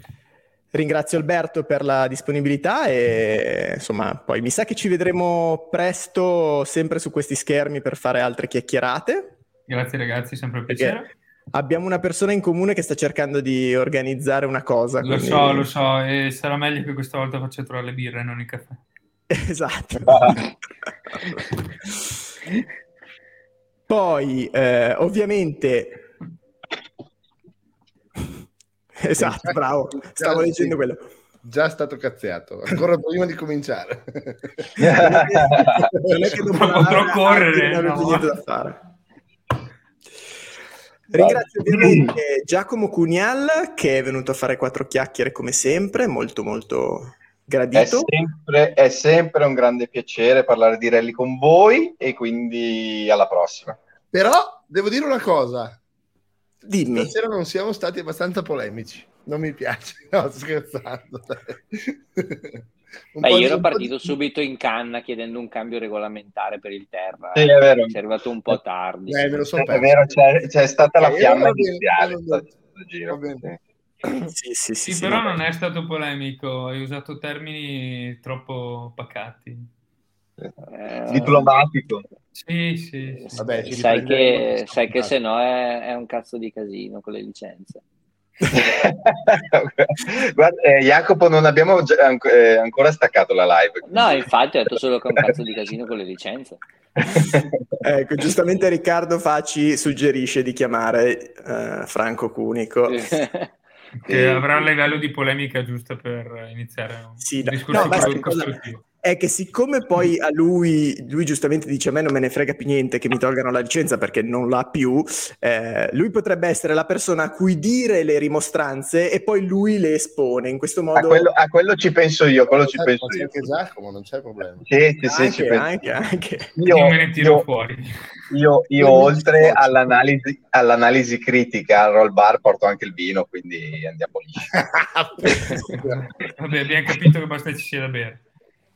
Ringrazio Alberto per la disponibilità e insomma poi mi sa che ci vedremo presto sempre su questi schermi per fare altre chiacchierate. Grazie ragazzi, sempre un piacere. Perché abbiamo una persona in comune che sta cercando di organizzare una cosa. Lo quindi... so, lo so, e sarà meglio che questa volta faccia trovare le birre e non il caffè. Esatto. Poi, eh, ovviamente... Esatto, bravo, stavo dicendo quello. Già stato cazziato, ancora prima di cominciare. non è che dopo potrò correre. Non no. Ringrazio ovviamente Giacomo Cunial che è venuto a fare quattro chiacchiere come sempre, molto molto gradito. È sempre, è sempre un grande piacere parlare di rally con voi e quindi alla prossima. Però devo dire una cosa. Dimmi. Stasera non siamo stati abbastanza polemici. Non mi piace. No, scherzando. Beh, io ero partito di... subito in canna chiedendo un cambio regolamentare per il terra. Sì, è vero. È arrivato un po' tardi. Eh, me lo so è vero, c'è, c'è stata la eh, fiamma iniziale. Sì, sì, sì, sì, però non è stato polemico, hai usato termini troppo pacati. Eh, Diplomatico. Sì, sì. sì. Vabbè, sai, che, sai che se no è, è un cazzo di casino con le licenze. Guarda, eh, Jacopo, non abbiamo già, eh, ancora staccato la live. Quindi. No, infatti ho detto solo che è un cazzo di casino con le licenze. ecco, giustamente Riccardo Facci suggerisce di chiamare uh, Franco Cunico. che avrà il livello di polemica giusto per iniziare un sì, discorso no, basta, costruttivo è che siccome poi a lui, lui giustamente dice a me non me ne frega più niente che mi tolgano la licenza perché non l'ha più, eh, lui potrebbe essere la persona a cui dire le rimostranze e poi lui le espone in questo modo. A quello, a quello ci penso io, quello ci penso io. Anche Giacomo, non c'è problema. Sì, sì, sì, anche, anche, anche. Io, io me ne tiro io, fuori. Io, io oltre all'analisi, all'analisi, critica al roll bar porto anche il vino, quindi andiamo lì. Vabbè, abbiamo capito che basta ci sia da bere.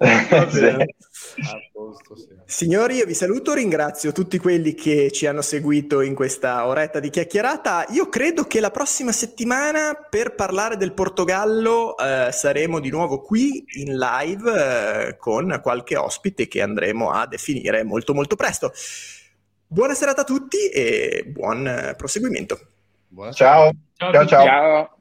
Signori, io vi saluto, ringrazio tutti quelli che ci hanno seguito in questa oretta di chiacchierata. Io credo che la prossima settimana per parlare del Portogallo eh, saremo di nuovo qui in live eh, con qualche ospite che andremo a definire molto molto presto. Buona serata a tutti e buon proseguimento. Ciao. Ciao. ciao. ciao.